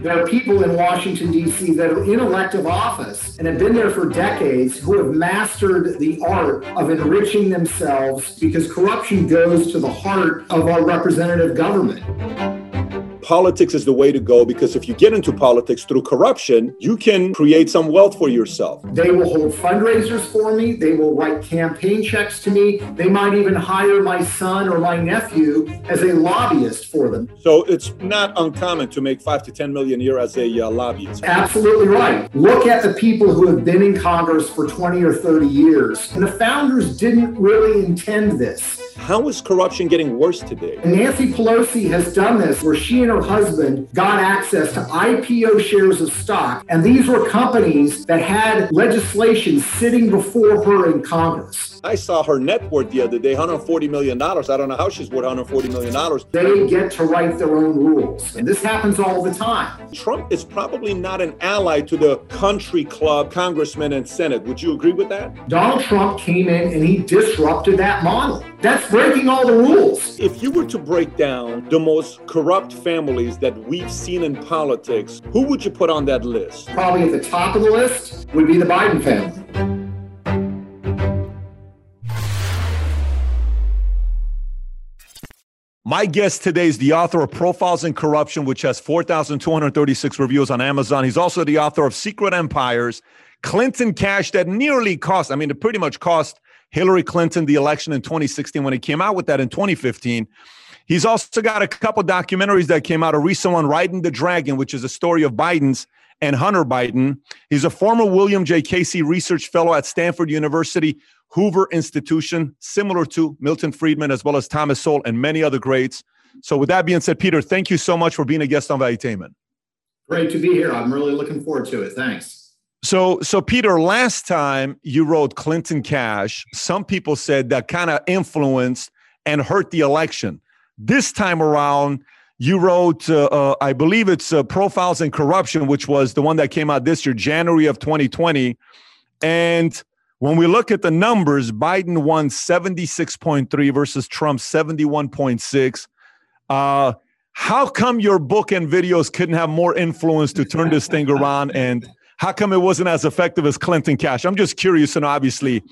There are people in Washington, D.C. that are in elective office and have been there for decades who have mastered the art of enriching themselves because corruption goes to the heart of our representative government politics is the way to go because if you get into politics through corruption, you can create some wealth for yourself. They will hold fundraisers for me. They will write campaign checks to me. They might even hire my son or my nephew as a lobbyist for them. So it's not uncommon to make five to 10 million a year as a uh, lobbyist. Absolutely right. Look at the people who have been in Congress for 20 or 30 years. And the founders didn't really intend this. How is corruption getting worse today? Nancy Pelosi has done this where she and her husband got access to IPO shares of stock. And these were companies that had legislation sitting before her in Congress. I saw her net worth the other day, $140 million. I don't know how she's worth $140 million. They get to write their own rules. And this happens all the time. Trump is probably not an ally to the country club, congressmen, and Senate. Would you agree with that? Donald Trump came in and he disrupted that model. That's breaking all the rules. If you were to break down the most corrupt families that we've seen in politics, who would you put on that list? Probably at the top of the list would be the Biden family. My guest today is the author of Profiles in Corruption, which has 4,236 reviews on Amazon. He's also the author of Secret Empires, Clinton Cash that nearly cost, I mean, it pretty much cost Hillary Clinton the election in 2016 when he came out with that in 2015. He's also got a couple documentaries that came out. A recent one, Riding the Dragon, which is a story of Biden's and Hunter Biden. He's a former William J. Casey Research Fellow at Stanford University, Hoover Institution, similar to Milton Friedman, as well as Thomas Sowell and many other greats. So, with that being said, Peter, thank you so much for being a guest on Valuetainment. Great to be here. I'm really looking forward to it. Thanks. So, so Peter, last time you wrote Clinton Cash, some people said that kind of influenced and hurt the election. This time around, you wrote, uh, uh, I believe it's uh, Profiles in Corruption, which was the one that came out this year, January of 2020. And when we look at the numbers, Biden won 76.3 versus Trump 71.6. Uh, how come your book and videos couldn't have more influence to turn this thing around and how come it wasn't as effective as Clinton Cash? I'm just curious, and obviously,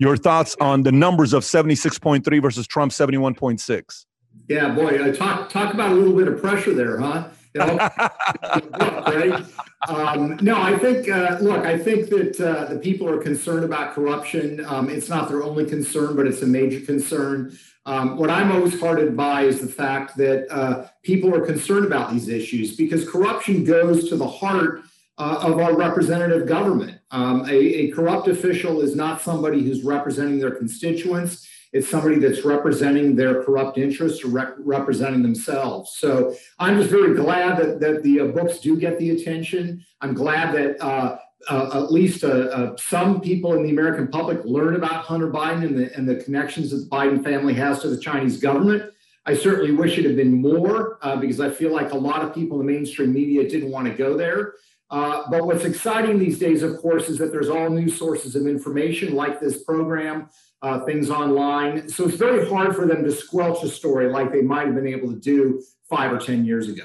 your thoughts on the numbers of 76.3 versus Trump 71.6. Yeah, boy, I talk talk about a little bit of pressure there, huh? Um, no, I think. Uh, look, I think that uh, the people are concerned about corruption. Um, it's not their only concern, but it's a major concern. Um, what I'm always heartened by is the fact that uh, people are concerned about these issues because corruption goes to the heart uh, of our representative government. Um, a, a, corrupt official is not somebody who's representing their constituents. It's somebody that's representing their corrupt interests or rep- representing themselves. So I'm just very glad that, that the uh, books do get the attention. I'm glad that uh, uh, at least uh, uh, some people in the American public learn about Hunter Biden and the, and the connections that the Biden family has to the Chinese government. I certainly wish it had been more uh, because I feel like a lot of people in the mainstream media didn't want to go there. Uh, but what's exciting these days, of course, is that there's all new sources of information like this program, uh, things online. So it's very hard for them to squelch a story like they might have been able to do five or 10 years ago.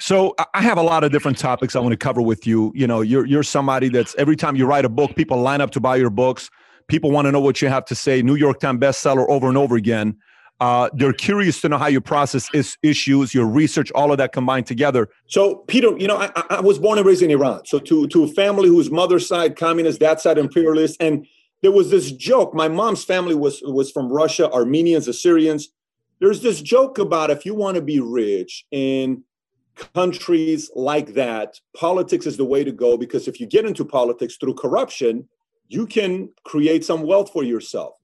So I have a lot of different topics I want to cover with you. You know, you're you're somebody that's every time you write a book, people line up to buy your books. People want to know what you have to say. New York Times bestseller over and over again. Uh, they're curious to know how you process is, issues, your research, all of that combined together. So, Peter, you know, I, I, was born and raised in Iran. So, to to a family whose mother's side communist, that side imperialist, and there was this joke. My mom's family was was from Russia, Armenians, Assyrians. There's this joke about if you want to be rich in countries like that, politics is the way to go because if you get into politics through corruption, you can create some wealth for yourself.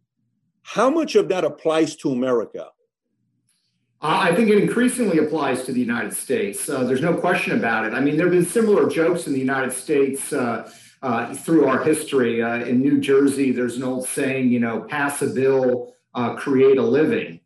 How much of that applies to America? I think it increasingly applies to the United States. Uh, there's no question about it. I mean, there have been similar jokes in the United States uh, uh through our history. Uh, in New Jersey, there's an old saying, you know, pass a bill, uh, create a living.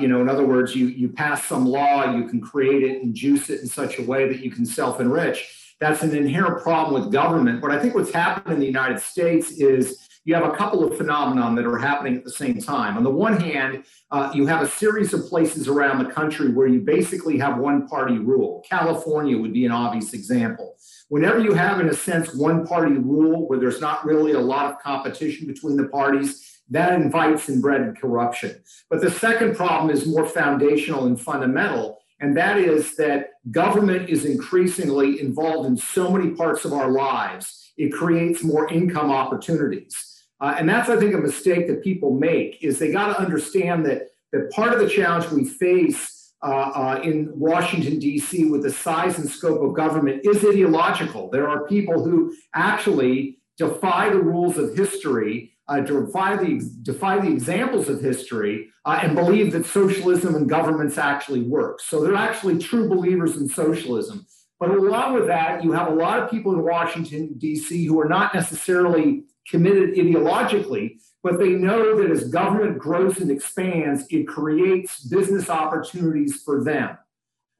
you know, in other words, you you pass some law, you can create it and juice it in such a way that you can self-enrich. That's an inherent problem with government. But I think what's happened in the United States is you have a couple of phenomenon that are happening at the same time. On the one hand, uh, you have a series of places around the country where you basically have one party rule. California would be an obvious example. Whenever you have, in a sense, one party rule where there's not really a lot of competition between the parties, that invites inbred corruption. But the second problem is more foundational and fundamental, and that is that government is increasingly involved in so many parts of our lives. It creates more income opportunities. Uh, and that's, I think, a mistake that people make is they got to understand that, that part of the challenge we face uh, uh, in Washington, D.C., with the size and scope of government is ideological. There are people who actually defy the rules of history, uh, defy, the, defy the examples of history, uh, and believe that socialism and governments actually work. So they're actually true believers in socialism. But along with that, you have a lot of people in Washington, D.C., who are not necessarily committed ideologically, but they know that as government grows and expands, it creates business opportunities for them.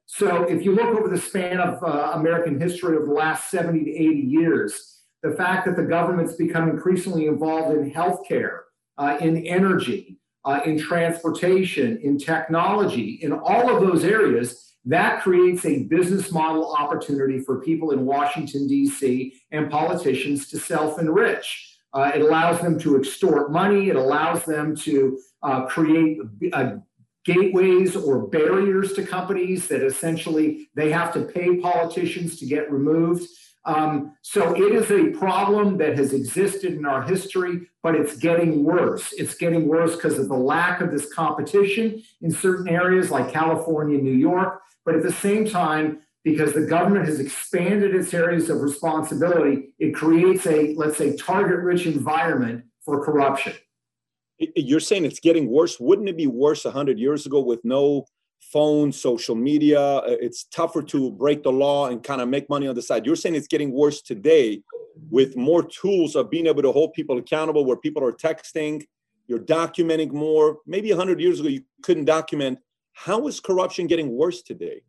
So if you look over the span of uh, American history of the last 70 to 80 years, the fact that the government's become increasingly involved in healthcare, uh, in energy, uh, in transportation, in technology, in all of those areas, that creates a business model opportunity for people in Washington, D.C., and politicians to self enrich. Uh, it allows them to extort money. It allows them to uh, create uh, gateways or barriers to companies that essentially they have to pay politicians to get removed. Um, so it is a problem that has existed in our history, but it's getting worse. It's getting worse because of the lack of this competition in certain areas like California, New York. But at the same time, because the government has expanded its areas of responsibility, it creates a, let's say, target rich environment for corruption. You're saying it's getting worse. Wouldn't it be worse 100 years ago with no phone, social media? Uh, it's tougher to break the law and kind of make money on the side. You're saying it's getting worse today with more tools of being able to hold people accountable where people are texting, you're documenting more. Maybe 100 years ago, you couldn't document. How is corruption getting worse today?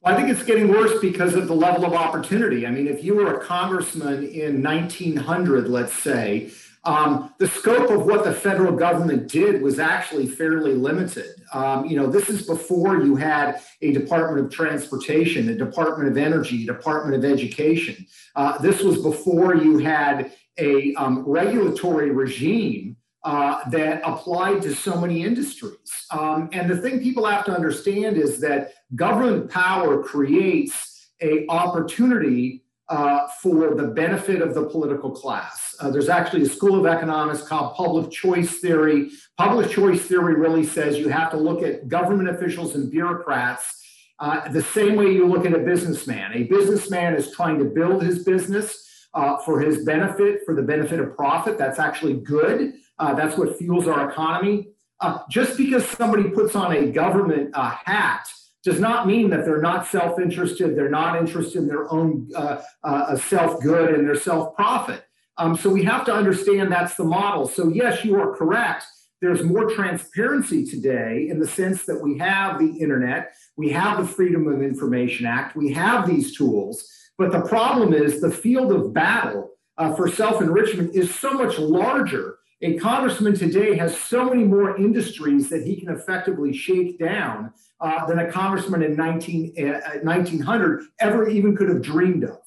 Well, I think it's getting worse because of the level of opportunity. I mean, if you were a congressman in 1900, let's say, um, the scope of what the federal government did was actually fairly limited. Um, you know, this is before you had a Department of Transportation, a Department of Energy, a Department of Education. Uh, this was before you had a um, regulatory regime uh, that applied to so many industries. Um, and the thing people have to understand is that government power creates a opportunity uh, for the benefit of the political class. Uh, there's actually a school of economics called public choice theory. Public choice theory really says you have to look at government officials and bureaucrats uh, the same way you look at a businessman. A businessman is trying to build his business uh, for his benefit, for the benefit of profit. That's actually good. Uh, that's what fuels our economy. Uh, just because somebody puts on a government uh, hat does not mean that they're not self-interested. They're not interested in their own uh, uh, self-good and their self-profit. Um, so we have to understand that's the model. So yes, you are correct. There's more transparency today in the sense that we have the internet, we have the Freedom of Information Act, we have these tools. But the problem is the field of battle uh, for self enrichment is so much larger a congressman today has so many more industries that he can effectively shake down uh, than a congressman in 19, uh, 1900 ever even could have dreamed of.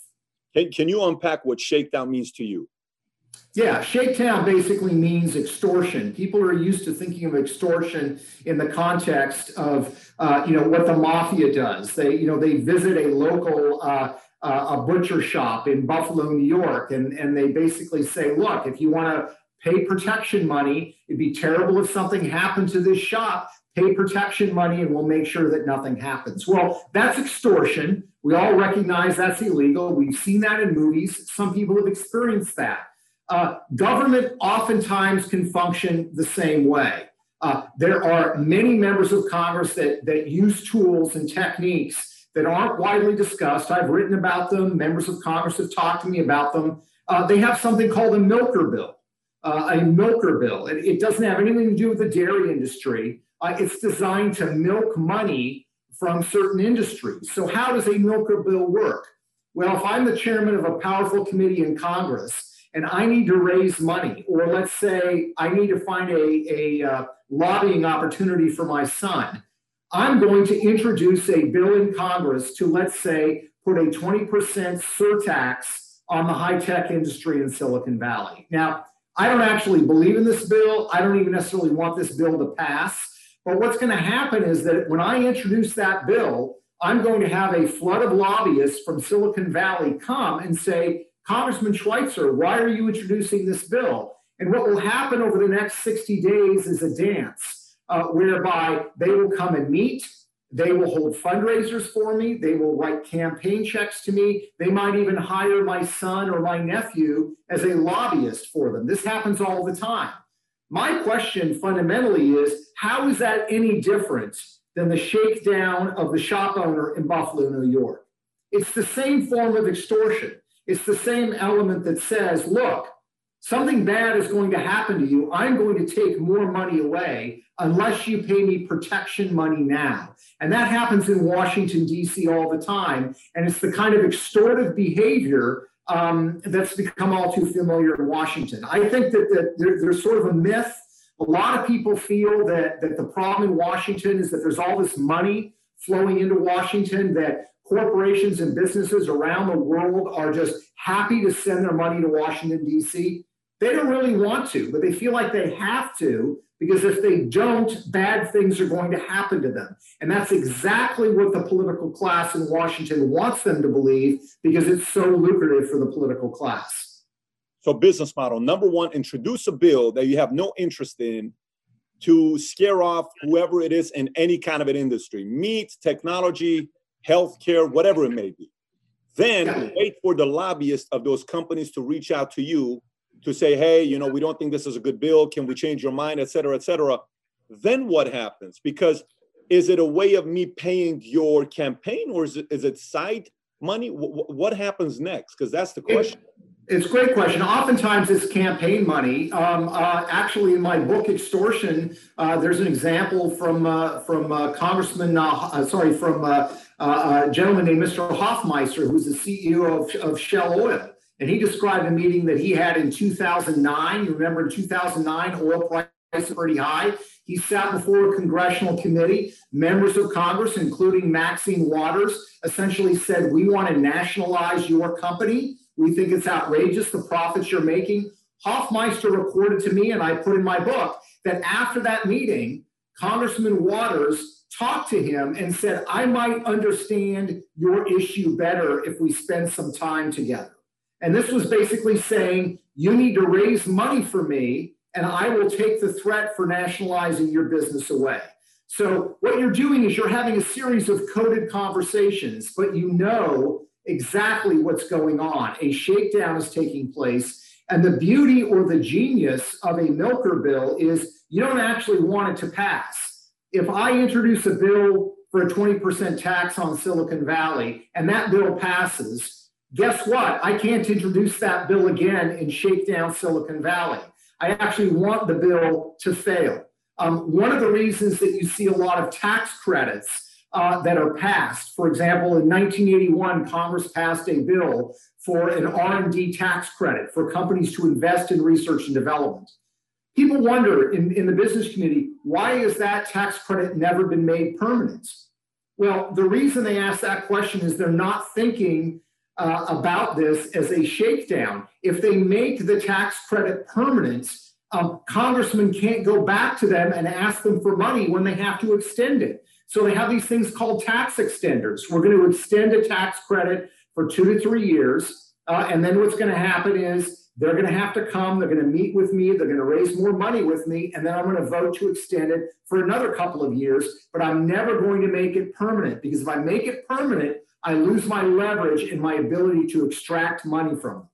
Can, can you unpack what shakedown means to you? Yeah, shakedown basically means extortion. People are used to thinking of extortion in the context of, uh, you know, what the mafia does. They, you know, they visit a local uh, uh, a butcher shop in Buffalo, New York, and, and they basically say, look, if you want to pay protection money. It'd be terrible if something happened to this shop. Pay protection money and we'll make sure that nothing happens. Well, that's extortion. We all recognize that's illegal. We've seen that in movies. Some people have experienced that. Uh, government oftentimes can function the same way. Uh, there are many members of Congress that, that use tools and techniques that aren't widely discussed. I've written about them. Members of Congress have talked to me about them. Uh, they have something called a milker bill uh, a milker bill. It, it, doesn't have anything to do with the dairy industry. Uh, it's designed to milk money from certain industries. So, how does a milker bill work? Well, if I'm the chairman of a powerful committee in Congress and I need to raise money, or let's say I need to find a, a uh, lobbying opportunity for my son, I'm going to introduce a bill in Congress to, let's say, put a 20% surtax on the high tech industry in Silicon Valley. Now, I don't actually believe in this bill. I don't even necessarily want this bill to pass. But what's going to happen is that when I introduce that bill, I'm going to have a flood of lobbyists from Silicon Valley come and say, Congressman Schweizer, why are you introducing this bill? And what will happen over the next 60 days is a dance uh, whereby they will come and meet, they will hold fundraisers for me, they will write campaign checks to me, they might even hire my son or my nephew as a lobbyist for them. This happens all the time. My question fundamentally is how is that any different than the shakedown of the shop owner in Buffalo, New York? It's the same form of extortion. It's the same element that says, look, something bad is going to happen to you. I'm going to take more money away unless you pay me protection money now. And that happens in Washington, D.C. all the time. And it's the kind of extortive behavior um, that's become all too familiar in Washington. I think that, that there, there's sort of a myth. A lot of people feel that, that the problem in Washington is that there's all this money flowing into Washington, that corporations and businesses around the world are just happy to send their money to Washington, D.C. They don't really want to, but they feel like they have to because if they don't, bad things are going to happen to them. And that's exactly what the political class in Washington wants them to believe because it's so lucrative for the political class. So, business model number one, introduce a bill that you have no interest in to scare off whoever it is in any kind of an industry meat, technology, healthcare, whatever it may be. Then yeah. wait for the lobbyists of those companies to reach out to you to say, hey, you know, we don't think this is a good bill. Can we change your mind, et cetera, et cetera? Then what happens? Because is it a way of me paying your campaign or is it, is it side money? W- what happens next? Because that's the question. It's a great question. Oftentimes, it's campaign money. Um, uh, actually, in my book Extortion, uh, there's an example from uh, from uh, Congressman, uh, uh, sorry, from a gentleman named Mr. Hofmeister, who's the CEO of, of Shell Oil. And he described a meeting that he had in 2009. You remember in 2009, oil prices pretty high. He sat before a congressional committee. Members of Congress, including Maxine Waters, essentially said, We want to nationalize your company. We think it's outrageous the profits you're making. Hofmeister reported to me, and I put in my book, that after that meeting, Congressman Waters talked to him and said, I might understand your issue better if we spend some time together. And this was basically saying, you need to raise money for me, and I will take the threat for nationalizing your business away. So, what you're doing is you're having a series of coded conversations, but you know exactly what's going on. A shakedown is taking place. And the beauty or the genius of a milker bill is you don't actually want it to pass. If I introduce a bill for a 20% tax on Silicon Valley and that bill passes, guess what? I can't introduce that bill again and shake down Silicon Valley. I actually want the bill to fail. Um, one of the reasons that you see a lot of tax credits uh, that are passed, for example, in 1981, Congress passed a bill for an R&D tax credit for companies to invest in research and development. People wonder in, in the business community, why has that tax credit never been made permanent? Well, the reason they ask that question is they're not thinking uh, about this as a shakedown. If they make the tax credit permanent, um, congressmen can't go back to them and ask them for money when they have to extend it. So they have these things called tax extenders. We're going to extend a tax credit for two to three years. Uh, and then what's going to happen is they're going to have to come, they're going to meet with me, they're going to raise more money with me, and then I'm going to vote to extend it for another couple of years. But I'm never going to make it permanent because if I make it permanent, I lose my leverage and my ability to extract money from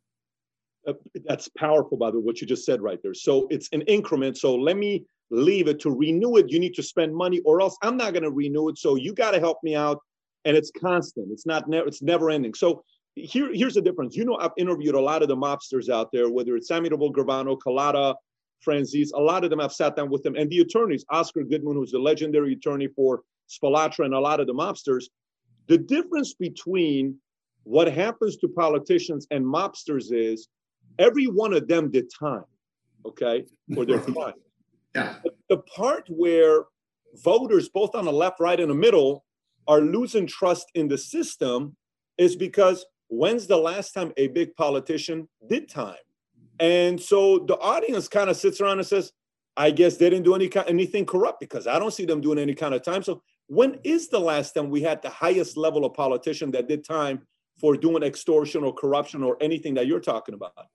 Uh, that's powerful, by the way, what you just said right there. So it's an increment. So let me leave it to renew it. You need to spend money, or else I'm not going to renew it. So you got to help me out, and it's constant. It's not. Ne- it's never ending. So here, here's the difference. You know, I've interviewed a lot of the mobsters out there, whether it's Samuel Gravano, Collada, Franzese. A lot of them i've sat down with them, and the attorneys, Oscar Goodman, who's the legendary attorney for Spilotro, and a lot of the mobsters the difference between what happens to politicians and mobsters is every one of them did time, okay, for their crime. Yeah. The part where voters, both on the left, right, and the middle, are losing trust in the system is because when's the last time a big politician did time? And so the audience kind of sits around and says, I guess they didn't do any anything corrupt because I don't see them doing any kind of time. So when is the last time we had the highest level of politician that did time for doing extortion or corruption or anything that you're talking about?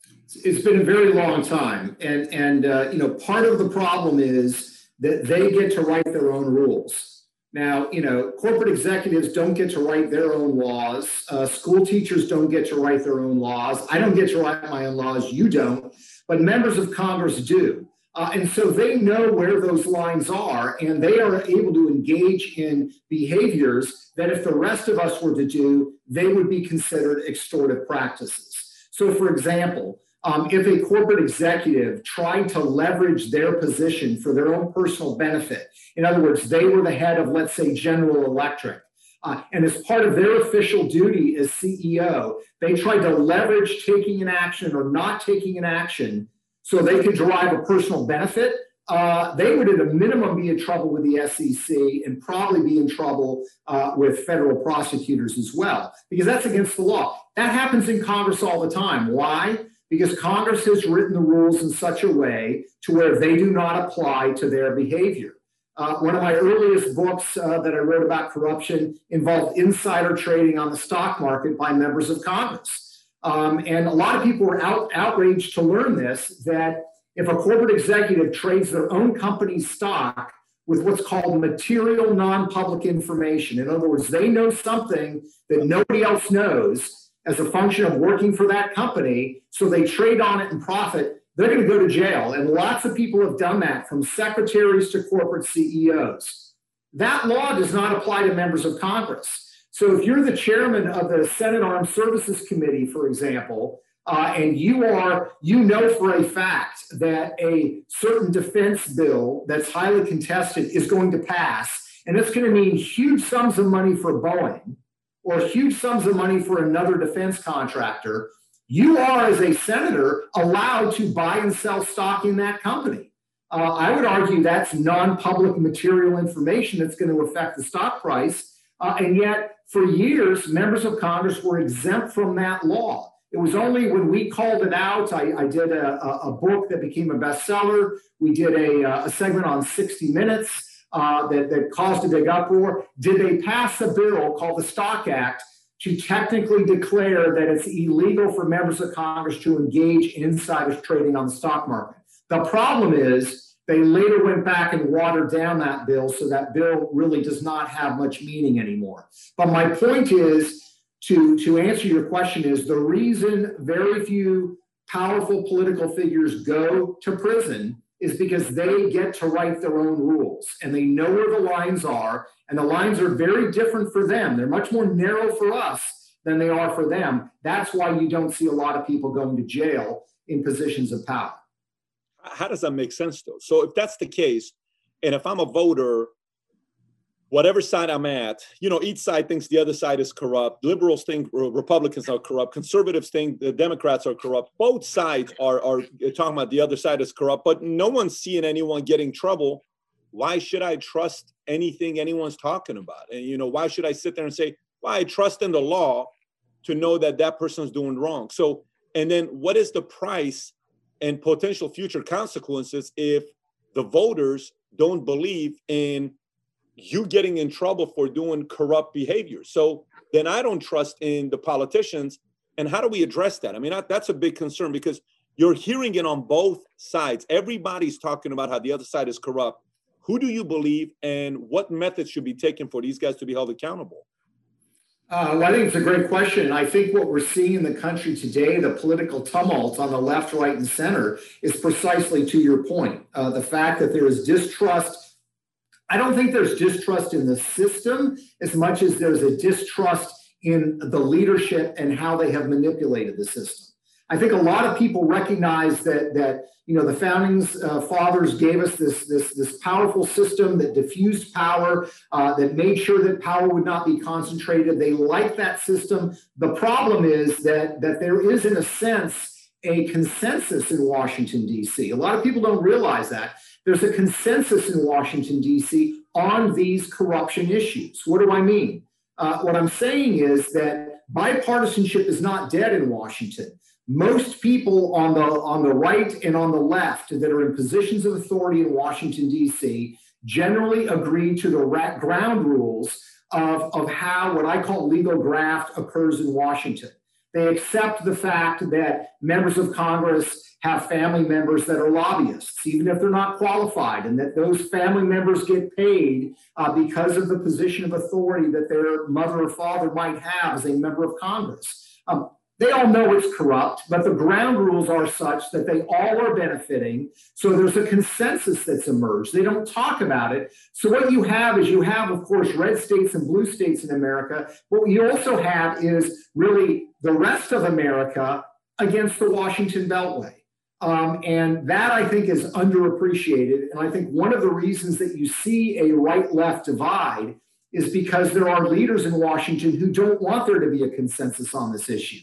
It's been a very long time, and and uh, you know part of the problem is that they get to write their own rules. Now, you know, corporate executives don't get to write their own laws. Uh, school teachers don't get to write their own laws. I don't get to write my own laws. You don't. But members of Congress do. Uh, and so they know where those lines are, and they are able to engage in behaviors that if the rest of us were to do, they would be considered extortive practices. So, for example, um, if a corporate executive tried to leverage their position for their own personal benefit, in other words, they were the head of, let's say, General Electric, uh, and as part of their official duty as CEO, they tried to leverage taking an action or not taking an action so they could derive a personal benefit. Uh, they would, at a minimum, be in trouble with the SEC and probably be in trouble uh, with federal prosecutors as well, because that's against the law. That happens in Congress all the time. Why? because Congress has written the rules in such a way to where they do not apply to their behavior. Uh, one of my earliest books uh, that I wrote about corruption involved insider trading on the stock market by members of Congress. Um, and a lot of people were out, outraged to learn this that if a corporate executive trades their own company's stock with what's called material non public information, in other words, they know something that nobody else knows as a function of working for that company, so they trade on it and profit, they're going to go to jail. And lots of people have done that from secretaries to corporate CEOs. That law does not apply to members of Congress. So if you're the chairman of the Senate Armed Services Committee, for example, uh, and you are you know for a fact that a certain defense bill that's highly contested is going to pass, and it's going to mean huge sums of money for Boeing or huge sums of money for another defense contractor, you are, as a senator, allowed to buy and sell stock in that company. Uh, I would argue that's non public material information that's going to affect the stock price. Uh, and yet, for years, members of Congress were exempt from that law. It was only when we called it out. I, I did a, a, book that became a bestseller. We did a, a segment on 60 Minutes uh, that, that caused a big uproar. Did they pass a bill called the Stock Act to technically declare that it's illegal for members of Congress to engage in insiders trading on the stock market? The problem is they later went back and watered down that bill, so that bill really does not have much meaning anymore. But my point is to, to answer your question is the reason very few powerful political figures go to prison is because they get to write their own rules and they know where the lines are. And the lines are very different for them. They're much more narrow for us than they are for them. That's why you don't see a lot of people going to jail in positions of power. How does that make sense, though? So, if that's the case, and if I'm a voter whatever side I'm at, you know, each side thinks the other side is corrupt. Liberals think Republicans are corrupt. Conservatives think the Democrats are corrupt. Both sides are, are talking about the other side is corrupt, but no one's seeing anyone getting trouble. Why should I trust anything anyone's talking about? And, you know, why should I sit there and say, well, I trust in the law to know that that person's doing wrong? So, and then what is the price and potential future consequences if the voters don't believe in you getting in trouble for doing corrupt behavior. So then I don't trust in the politicians. And how do we address that? I mean, that's a big concern because you're hearing it on both sides. Everybody's talking about how the other side is corrupt. Who do you believe, and what methods should be taken for these guys to be held accountable? Uh, well, I think it's a great question. I think what we're seeing in the country today, the political tumult on the left, right, and center, is precisely to your point. Uh, the fact that there is distrust I don't think there's distrust in the system as much as there's a distrust in the leadership and how they have manipulated the system. I think a lot of people recognize that that you know the founding uh, fathers gave us this this this powerful system that diffused power, uh, that made sure that power would not be concentrated. They like that system. The problem is that that there is, in a sense, a consensus in Washington, D.C. A lot of people don't realize that. There's a consensus in Washington, D.C. on these corruption issues. What do I mean? Uh, what I'm saying is that bipartisanship is not dead in Washington. Most people on the on the right and on the left that are in positions of authority in Washington D.C. generally agree to the ground rules of, of how what I call legal graft occurs in Washington. They accept the fact that members of Congress have family members that are lobbyists, even if they're not qualified, and that those family members get paid uh, because of the position of authority that their mother or father might have as a member of Congress. Um, they all know it's corrupt, but the ground rules are such that they all are benefiting. So there's a consensus that's emerged. They don't talk about it. So what you have is you have, of course, red states and blue states in America. What you also have is really the rest of America against the Washington Beltway. Um, and that I think is underappreciated. And I think one of the reasons that you see a right left divide is because there are leaders in Washington who don't want there to be a consensus on this issue.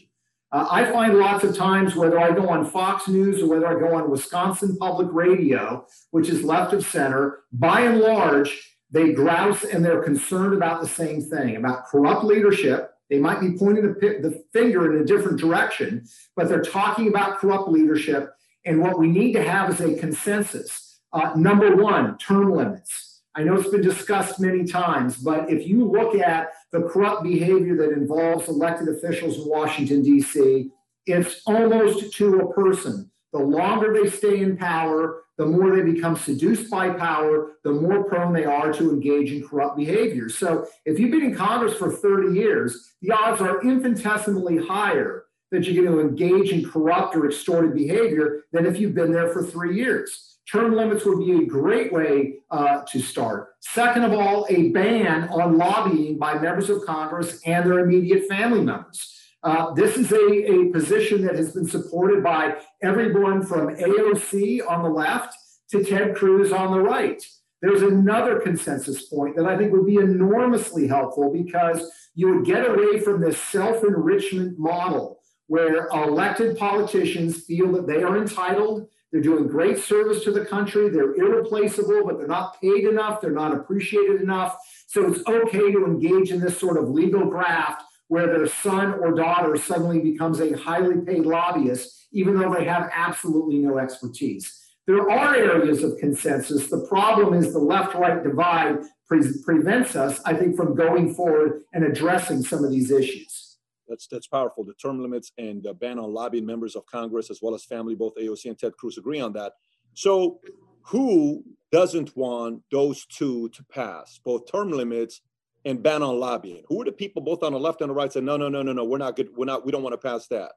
Uh, I find lots of times, whether I go on Fox News or whether I go on Wisconsin Public Radio, which is left of center, by and large, they grouse and they're concerned about the same thing about corrupt leadership. They might be pointing the, the finger in a different direction, but they're talking about corrupt leadership. And what we need to have is a consensus. Uh, number one, term limits. I know it's been discussed many times, but if you look at the corrupt behavior that involves elected officials in Washington, D.C., it's almost to a person. The longer they stay in power, the more they become seduced by power, the more prone they are to engage in corrupt behavior. So if you've been in Congress for 30 years, the odds are infinitesimally higher that you're going to engage in corrupt or extorted behavior than if you've been there for three years. Term limits would be a great way uh, to start. Second of all, a ban on lobbying by members of Congress and their immediate family members. Uh, this is a, a position that has been supported by everyone from AOC on the left to Ted Cruz on the right. There's another consensus point that I think would be enormously helpful because you would get away from this self enrichment model where elected politicians feel that they are entitled they're doing great service to the country. They're irreplaceable, but they're not paid enough. They're not appreciated enough. So it's okay to engage in this sort of legal graft where their son or daughter suddenly becomes a highly paid lobbyist, even though they have absolutely no expertise. There are areas of consensus. The problem is the left right divide pre- prevents us, I think, from going forward and addressing some of these issues. That's that's powerful. The term limits and the ban on lobbying members of Congress as well as family, both AOC and Ted Cruz agree on that. So, who doesn't want those two to pass, both term limits and ban on lobbying? Who are the people, both on the left and the right, say no, no, no, no, no, we're not good. We're not. We don't want to pass that.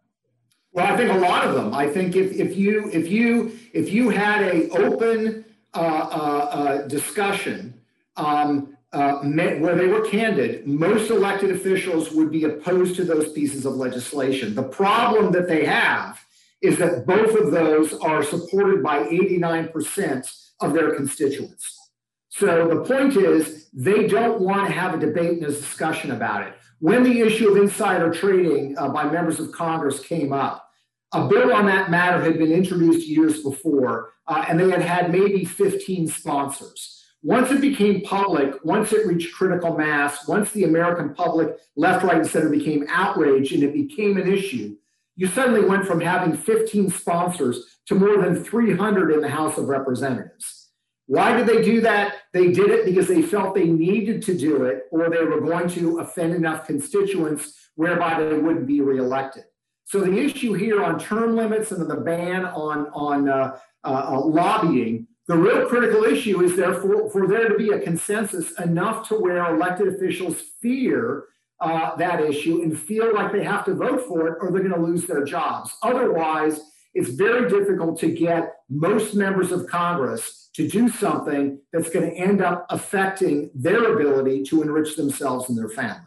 Well, I think a lot of them. I think if if you if you if you had a open uh, uh, uh, discussion. Um, uh, where they were candid, most elected officials would be opposed to those pieces of legislation. The problem that they have is that both of those are supported by 89% of their constituents. So the point is, they don't want to have a debate and a discussion about it. When the issue of insider trading uh, by members of Congress came up, a bill on that matter had been introduced years before, uh, and they had had maybe 15 sponsors. Once it became public, once it reached critical mass, once the American public, left, right, and center became outraged and it became an issue, you suddenly went from having 15 sponsors to more than 300 in the House of Representatives. Why did they do that? They did it because they felt they needed to do it or they were going to offend enough constituents whereby they wouldn't be reelected. So the issue here on term limits and the ban on, on uh, uh, uh lobbying the real critical issue is therefore for there to be a consensus enough to where elected officials fear uh, that issue and feel like they have to vote for it or they're going to lose their jobs. Otherwise, it's very difficult to get most members of Congress to do something that's going to end up affecting their ability to enrich themselves and their family.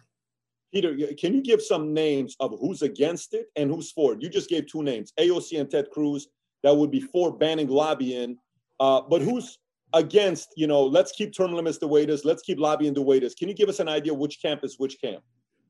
Peter, can you give some names of who's against it and who's for it? You just gave two names, AOC and Ted Cruz, that would be for banning lobbying uh, but who's against, you know, let's keep term limits the way it is, let's keep lobbying the way it is. Can you give us an idea which camp is which camp?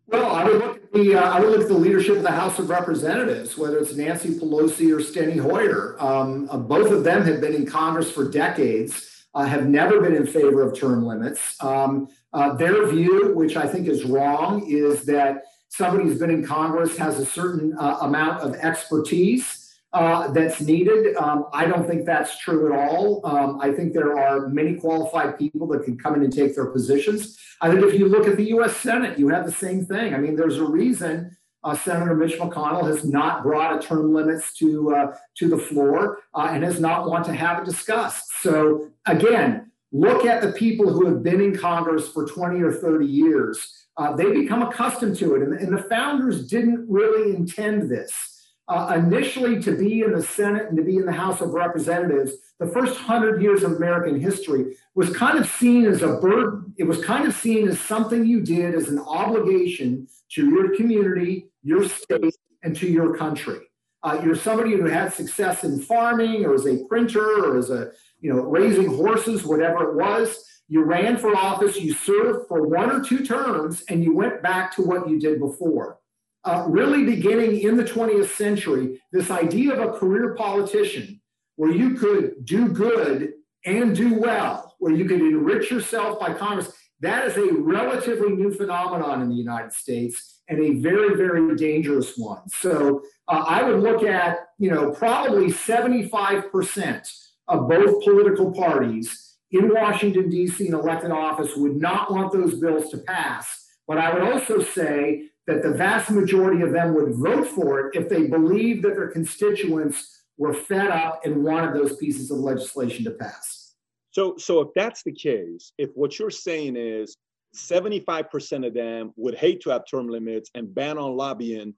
Well, I would look at the uh, I would look at the leadership of the House of Representatives, whether it's Nancy Pelosi or Steny Hoyer. Um, uh, both of them have been in Congress for decades, uh, have never been in favor of term limits. Um, uh, their view, which I think is wrong, is that somebody who's been in Congress has a certain uh, amount of expertise uh, that's needed. Um, I don't think that's true at all. Um, I think there are many qualified people that can come in and take their positions. I think if you look at the U.S. Senate, you have the same thing. I mean, there's a reason uh, Senator Mitch McConnell has not brought a term limits to uh, to the floor uh, and has not want to have it discussed. So again, look at the people who have been in Congress for 20 or 30 years. Uh, they become accustomed to it, and, and the founders didn't really intend this uh, initially to be in the Senate and to be in the House of Representatives, the first hundred years of American history was kind of seen as a burden. It was kind of seen as something you did as an obligation to your community, your state, and to your country. Uh, you're somebody who had success in farming or as a printer or as a, you know, raising horses, whatever it was. You ran for office, you served for one or two terms, and you went back to what you did before uh, really beginning in the 20th century, this idea of a career politician where you could do good and do well, where you could enrich yourself by Congress, that is a relatively new phenomenon in the United States and a very, very dangerous one. So uh, I would look at, you know, probably 75% of both political parties in Washington, D.C., in elected office would not want those bills to pass. But I would also say that the vast majority of them would vote for it if they believed that their constituents were fed up and wanted those pieces of legislation to pass. So, so if that's the case, if what you're saying is 75% of them would hate to have term limits and ban on lobbying,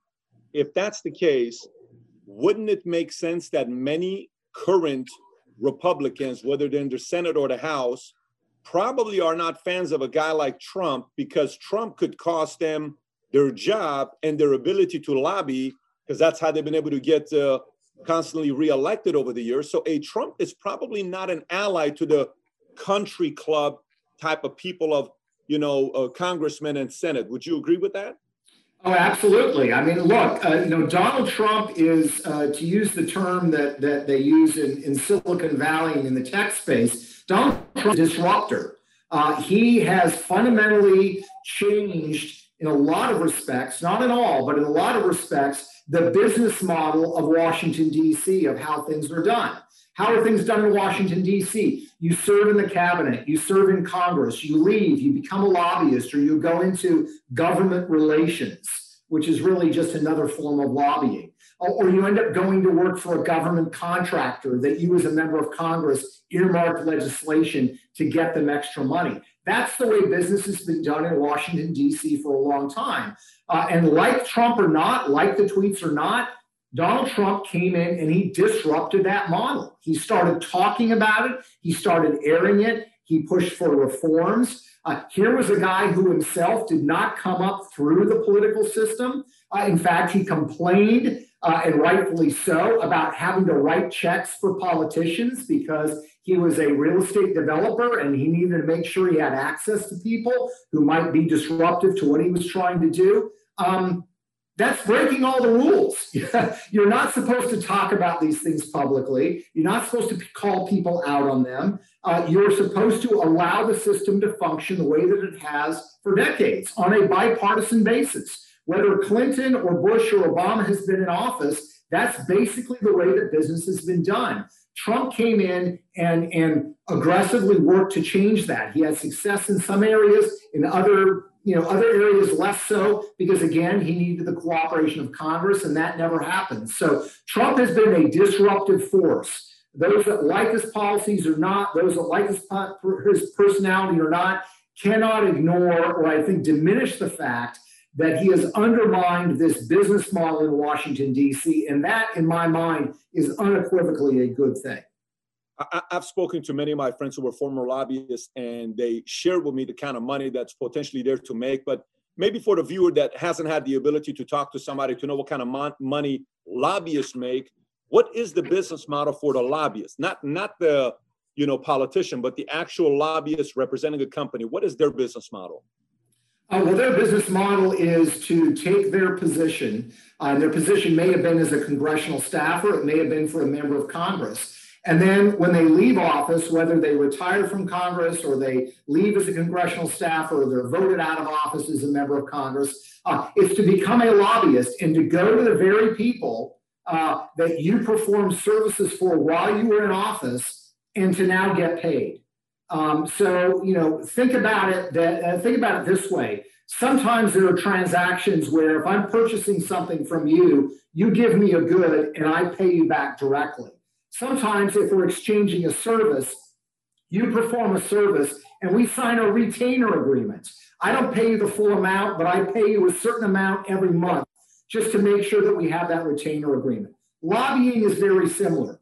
if that's the case, wouldn't it make sense that many current Republicans, whether they're in the Senate or the House, probably are not fans of a guy like Trump because Trump could cost them their job and their ability to lobby, because that's how they've been able to get uh, constantly reelected over the years. So a Trump is probably not an ally to the country club type of people of, you know, uh, congressmen and senate. Would you agree with that? Oh, absolutely. I mean, look, uh, you know, Donald Trump is, uh, to use the term that, that they use in, in Silicon Valley and in the tech space, Donald Trump is a disruptor. Uh, he has fundamentally changed in a lot of respects, not in all, but in a lot of respects, the business model of Washington, D.C., of how things are done. How are things done in Washington, D.C.? You serve in the cabinet, you serve in Congress, you leave, you become a lobbyist, or you go into government relations, which is really just another form of lobbying. Or you end up going to work for a government contractor that you, as a member of Congress, earmarked legislation to get them extra money. That's the way business has been done in Washington, D.C. for a long time. Uh, and like Trump or not, like the tweets or not, Donald Trump came in and he disrupted that model. He started talking about it, he started airing it, he pushed for reforms. Uh, here was a guy who himself did not come up through the political system. Uh, in fact, he complained, uh, and rightfully so, about having to write checks for politicians because he was a real estate developer and he needed to make sure he had access to people who might be disruptive to what he was trying to do. Um, that's breaking all the rules. You're not supposed to talk about these things publicly. You're not supposed to call people out on them. Uh, you're supposed to allow the system to function the way that it has for decades on a bipartisan basis. Whether Clinton or Bush or Obama has been in office, that's basically the way that business has been done. Trump came in and, and aggressively worked to change that. He had success in some areas, in other, you know, other areas less so, because again, he needed the cooperation of Congress, and that never happened. So Trump has been a disruptive force. Those that like his policies or not, those that like his, his personality or not, cannot ignore or I think diminish the fact that he has undermined this business model in Washington, D.C. And that, in my mind, is unequivocally a good thing. I, have spoken to many of my friends who were former lobbyists, and they shared with me the kind of money that's potentially there to make. But maybe for the viewer that hasn't had the ability to talk to somebody to know what kind of mon- money lobbyists make, what is the business model for the lobbyist? Not not the you know politician, but the actual lobbyist representing a company. What is their business model? Uh, well, their business model is to take their position, uh, their position may have been as a congressional staffer, it may have been for a member of Congress. And then when they leave office, whether they retire from Congress or they leave as a congressional staffer or they're voted out of office as a member of Congress, uh, to become a lobbyist and to go to the very people uh, that you performed services for while you were in office and to now get paid. Um, so, you know, think about it that uh, think about it this way. Sometimes there are transactions where if I'm purchasing something from you, you give me a good and I pay you back directly. Sometimes if we're exchanging a service, you perform a service and we sign a retainer agreement. I don't pay you the full amount, but I pay you a certain amount every month just to make sure that we have that retainer agreement. Lobbying is very similar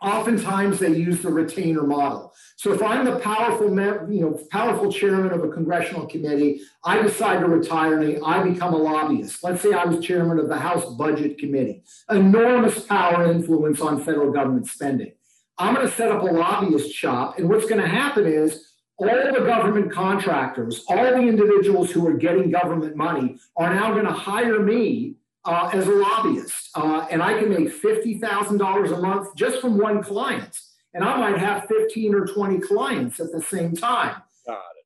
oftentimes they use the retainer model. So if I'm the powerful, you know, powerful chairman of a congressional committee, I decide to retire and I become a lobbyist. Let's say I was chairman of the House Budget Committee, enormous power and influence on federal government spending. I'm going to set up a lobbyist shop, and what's going to happen is all the government contractors, all the individuals who are getting government money are now going to hire me uh, as a lobbyist, uh, and I can make $50,000 a month just from one client. And I might have 15 or 20 clients at the same time.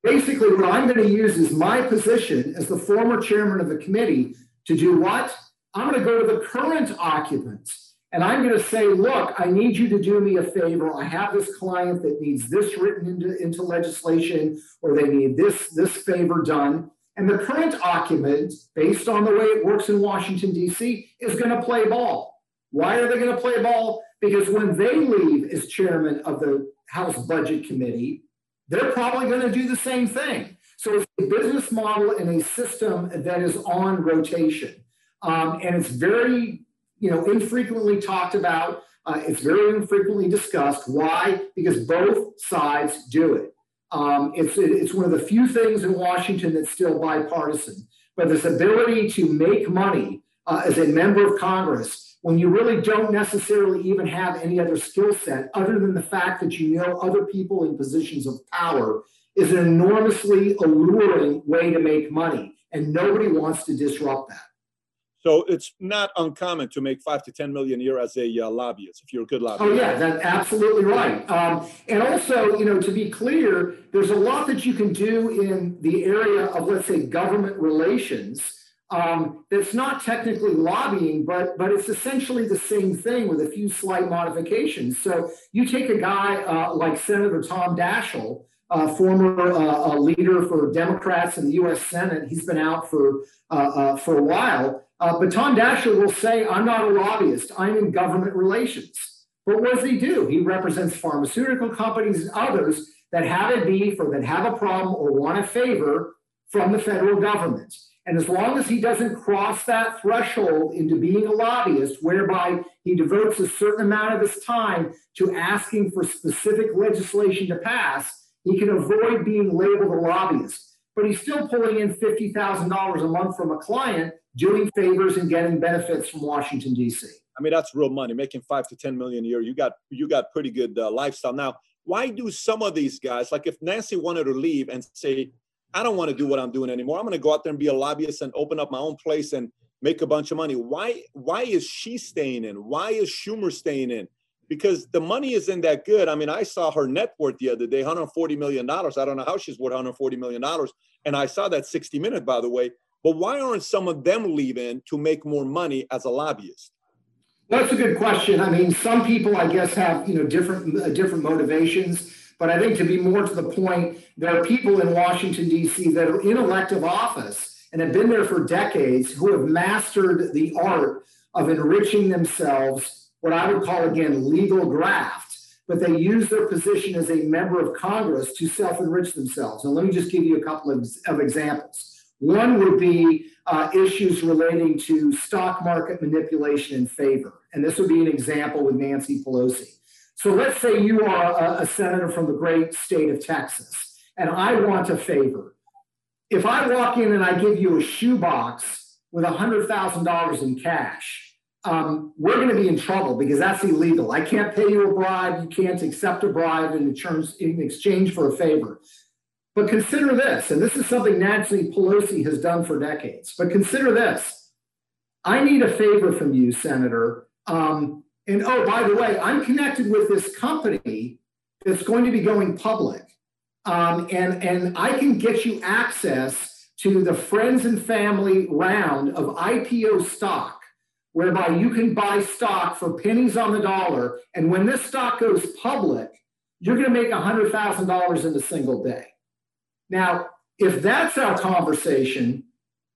Basically, what I'm going to use is my position as the former chairman of the committee to do what? I'm going to go to the current occupants and I'm going to say, look, I need you to do me a favor. I have this client that needs this written into, into legislation or they need this, this favor done. And the current occupant, based on the way it works in Washington, D.C., is going to play ball. Why are they going to play ball? Because when they leave as chairman of the House Budget Committee, they're probably going to do the same thing. So it's a business model and a system that is on rotation. Um, and it's very, you know, infrequently talked about. Uh, it's very infrequently discussed. Why? Because both sides do it. Um, it's, it's one of the few things in Washington that's still bipartisan. But this ability to make money uh, as a member of Congress when you really don't necessarily even have any other skill set other than the fact that you know other people in positions of power is an enormously alluring way to make money. And nobody wants to disrupt that. So it's not uncommon to make five to 10 million a year as a uh, lobbyist, if you're a good lobbyist. Oh yeah, that's absolutely right. Um, and also, you know, to be clear, there's a lot that you can do in the area of, let's say, government relations um, that's not technically lobbying, but but it's essentially the same thing with a few slight modifications. So you take a guy uh, like Senator Tom Daschle, uh, former uh, leader for Democrats in the U.S. Senate. He's been out for uh, uh, for a while. Uh, but Tom Daschle will say, I'm not a lobbyist, I'm in government relations. But what does he do? He represents pharmaceutical companies and others that have a beef or that have a problem or want a favor from the federal government. And as long as he doesn't cross that threshold into being a lobbyist, whereby he devotes a certain amount of his time to asking for specific legislation to pass, he can avoid being labeled a lobbyist. But he's still pulling in $50,000 a month from a client doing favors and getting benefits from Washington D.C. I mean, that's real money. Making five to ten million a year, you got you got pretty good uh, lifestyle. Now, why do some of these guys, like if Nancy wanted to leave and say, "I don't want to do what I'm doing anymore. I'm going to go out there and be a lobbyist and open up my own place and make a bunch of money." Why why is she staying in? Why is Schumer staying in? Because the money isn't that good. I mean, I saw her net worth the other day, 140 million dollars. I don't know how she's worth 140 million dollars, and I saw that 60 Minute, by the way but why aren't some of them leaving to make more money as a lobbyist? That's a good question. I mean, some people, I guess, have you know different uh, different motivations. But I think to be more to the point, there are people in Washington D.C. that are in elective office and have been there for decades who have mastered the art of enriching themselves, what I would call again legal graft. But they use their position as a member of Congress to self-enrich themselves. And let me just give you a couple of, of examples. One would be uh, issues relating to stock market manipulation in favor. And this would be an example with Nancy Pelosi. So let's say you are a, a senator from the great state of Texas, and I want a favor. If I walk in and I give you a shoebox with $100,000 in cash, um, we're going to be in trouble because that's illegal. I can't pay you a bribe. You can't accept a bribe in, terms, in exchange for a favor. But consider this, and this is something Nancy Pelosi has done for decades. But consider this I need a favor from you, Senator. Um, and oh, by the way, I'm connected with this company that's going to be going public. Um, and, and I can get you access to the friends and family round of IPO stock, whereby you can buy stock for pennies on the dollar. And when this stock goes public, you're going to make $100,000 in a single day. Now, if that's our conversation,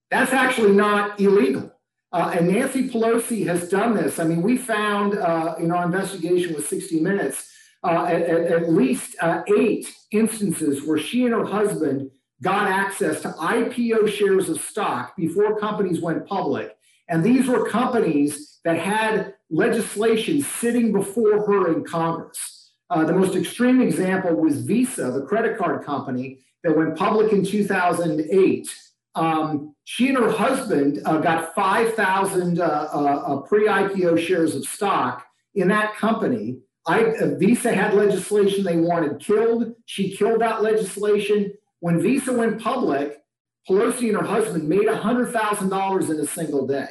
that's actually not illegal. Uh, and Nancy Pelosi has done this. I mean, we found uh, in our investigation with 60 Minutes uh, at, at, least uh, eight instances where she and her husband got access to IPO shares of stock before companies went public. And these were companies that had legislation sitting before her in Congress. Uh, the most extreme example was Visa, the credit card company that went public in 2008. Um, she and her husband uh, got 5,000 uh, uh, uh pre IPO shares of stock in that company. I, Visa had legislation they wanted killed. She killed that legislation. When Visa went public, Pelosi and her husband made $100,000 in a single day.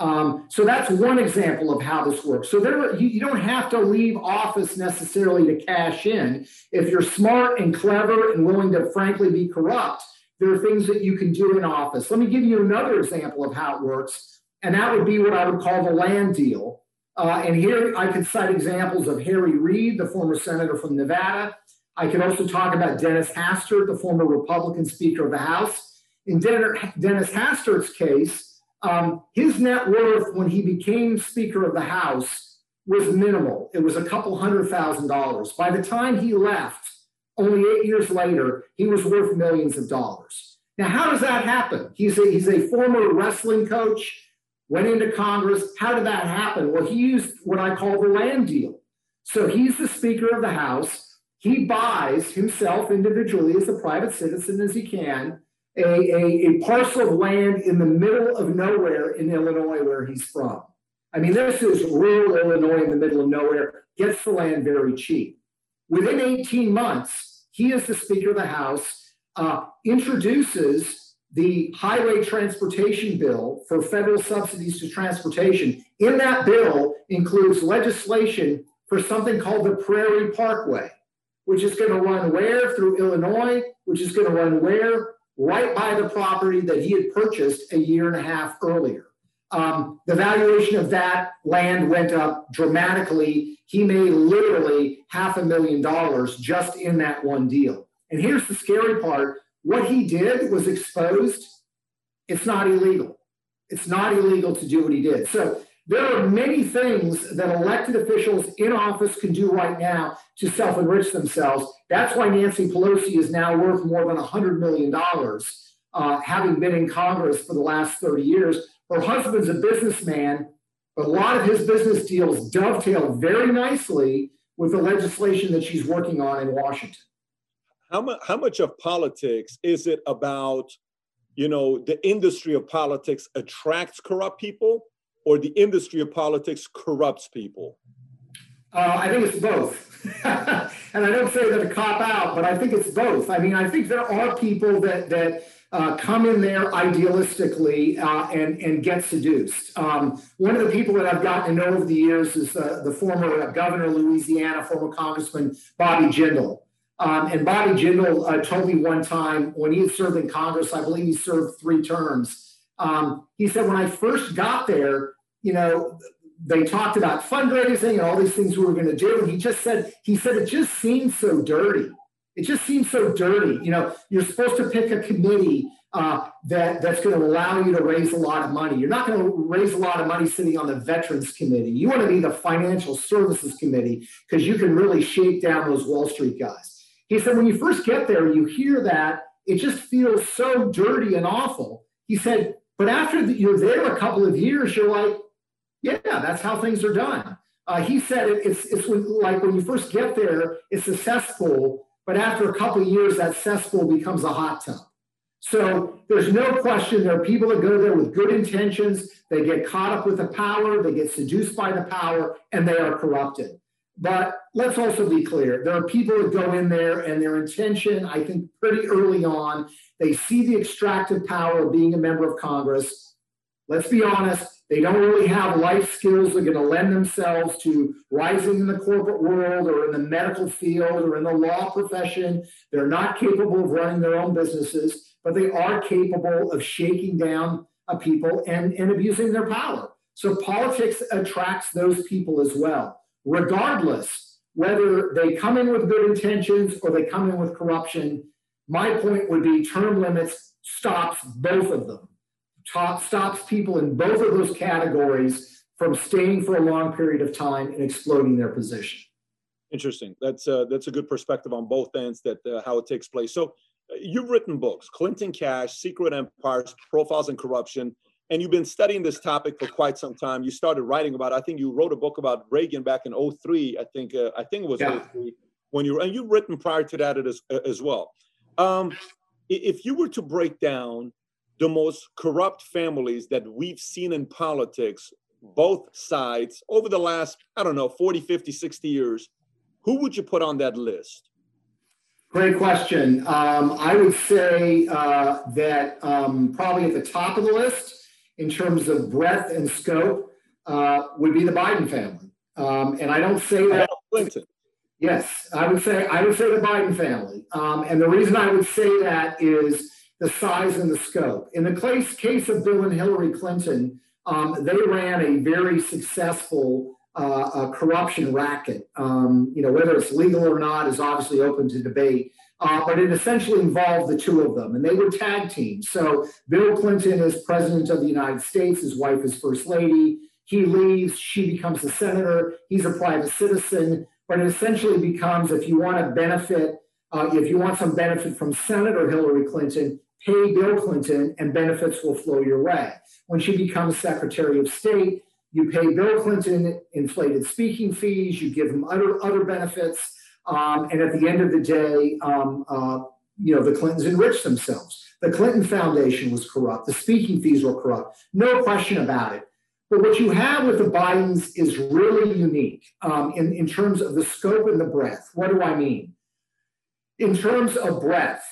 Um, so that's one example of how this works. So there, you, you, don't have to leave office necessarily to cash in. If you're smart and clever and willing to frankly be corrupt, there are things that you can do in office. Let me give you another example of how it works, and that would be what I would call the land deal. Uh, and here I could cite examples of Harry Reid, the former senator from Nevada. I can also talk about Dennis Hastert, the former Republican Speaker of the House. In Dennis Hastert's case, um, his net worth when he became Speaker of the House was minimal. It was a couple hundred thousand dollars. By the time he left, only eight years later, he was worth millions of dollars. Now, how does that happen? He's a, he's a former wrestling coach, went into Congress. How did that happen? Well, he used what I call the land deal. So he's the Speaker of the House. He buys himself individually as a private citizen as he can a, a, a parcel of land in the middle of nowhere in Illinois where he's from. I mean, this is rural Illinois in the middle of nowhere, gets the land very cheap. Within 18 months, he, is the Speaker of the House, uh, introduces the highway transportation bill for federal subsidies to transportation. In that bill includes legislation for something called the Prairie Parkway, which is going to run where through Illinois, which is going to run where right by the property that he had purchased a year and a half earlier. Um, the valuation of that land went up dramatically. He made literally half a million dollars just in that one deal. And here's the scary part what he did was exposed. It's not illegal. It's not illegal to do what he did. So there are many things that elected officials in office can do right now to self enrich themselves. That's why Nancy Pelosi is now worth more than $100 million, uh, having been in Congress for the last 30 years her husband's a businessman, but a lot of his business deals dovetail very nicely with the legislation that she's working on in Washington. How much, how much of politics is it about, you know, the industry of politics attracts corrupt people or the industry of politics corrupts people? Uh, I think it's both. and I don't say that to cop out, but I think it's both. I mean, I think there are people that, that, uh, come in there idealistically uh, and, and get seduced. Um, one of the people that I've gotten to know over the years is uh, the former governor of Louisiana, former Congressman Bobby Jindal. Um, and Bobby Jindal uh, told me one time when he had served in Congress, I believe he served three terms. Um, he said, when I first got there, you know, they talked about fundraising and all these things we were going to do. And he just said, he said, it just seems so dirty. It just seems so dirty. You know, you're supposed to pick a committee uh, that that's going to allow you to raise a lot of money. You're not going to raise a lot of money sitting on the Veterans Committee. You want to be the Financial Services Committee because you can really shake down those Wall Street guys. He said, when you first get there, you hear that it just feels so dirty and awful. He said, but after the, you're there a couple of years, you're like, yeah, that's how things are done. Uh, he said it, it's it's like when you first get there, it's a cesspool but after a couple of years, that cesspool becomes a hot tub. So there's no question there are people that go there with good intentions. They get caught up with the power, they get seduced by the power, and they are corrupted. But let's also be clear. There are people that go in there and their intention, I think pretty early on, they see the extractive power of being a member of Congress. Let's be honest, they don't really have life skills that are going to lend themselves to rising in the corporate world or in the medical field or in the law profession. They're not capable of running their own businesses, but they are capable of shaking down a people and, and abusing their power. So politics attracts those people as well, regardless whether they come in with good intentions or they come in with corruption. My point would be term limits stops both of them top, stops people in both of those categories from staying for a long period of time and exploiting their position. Interesting. That's uh, that's a good perspective on both ends that uh, how it takes place. So uh, you've written books, Clinton Cash, Secret Empires, Profiles in Corruption, and you've been studying this topic for quite some time. You started writing about. I think you wrote a book about Reagan back in 03. I think uh, I think it was yeah. 03 when you and you've written prior to that as as well. Um, if you were to break down the most corrupt families that we've seen in politics, both sides, over the last, I don't know, 40, 50, 60 years, who would you put on that list? Great question. Um, I would say uh, that um, probably at the top of the list, in terms of breadth and scope, uh, would be the Biden family. Um, and I don't say that. Clinton. Yes, I would say I would say the Biden family. Um, and the reason I would say that is the size and the scope. In the case, case of Bill and Hillary Clinton, um, they ran a very successful uh, corruption racket. Um, you know, whether it's legal or not is obviously open to debate. Uh, but it essentially involved the two of them, and they were tag teams. So Bill Clinton is president of the United States, his wife is first lady. He leaves, she becomes a senator, he's a private citizen. But it essentially becomes if you want to benefit, uh, if you want some benefit from Senator Hillary Clinton, pay Bill Clinton and benefits will flow your way. When she becomes Secretary of State, you pay Bill Clinton inflated speaking fees, you give him other, other benefits, um, and at the end of the day, um, uh, you know, the Clintons enriched themselves. The Clinton Foundation was corrupt. The speaking fees were corrupt. No question about it. But what you have with the Bidens is really unique um, in, in terms of the scope and the breadth. What do I mean? In terms of breadth,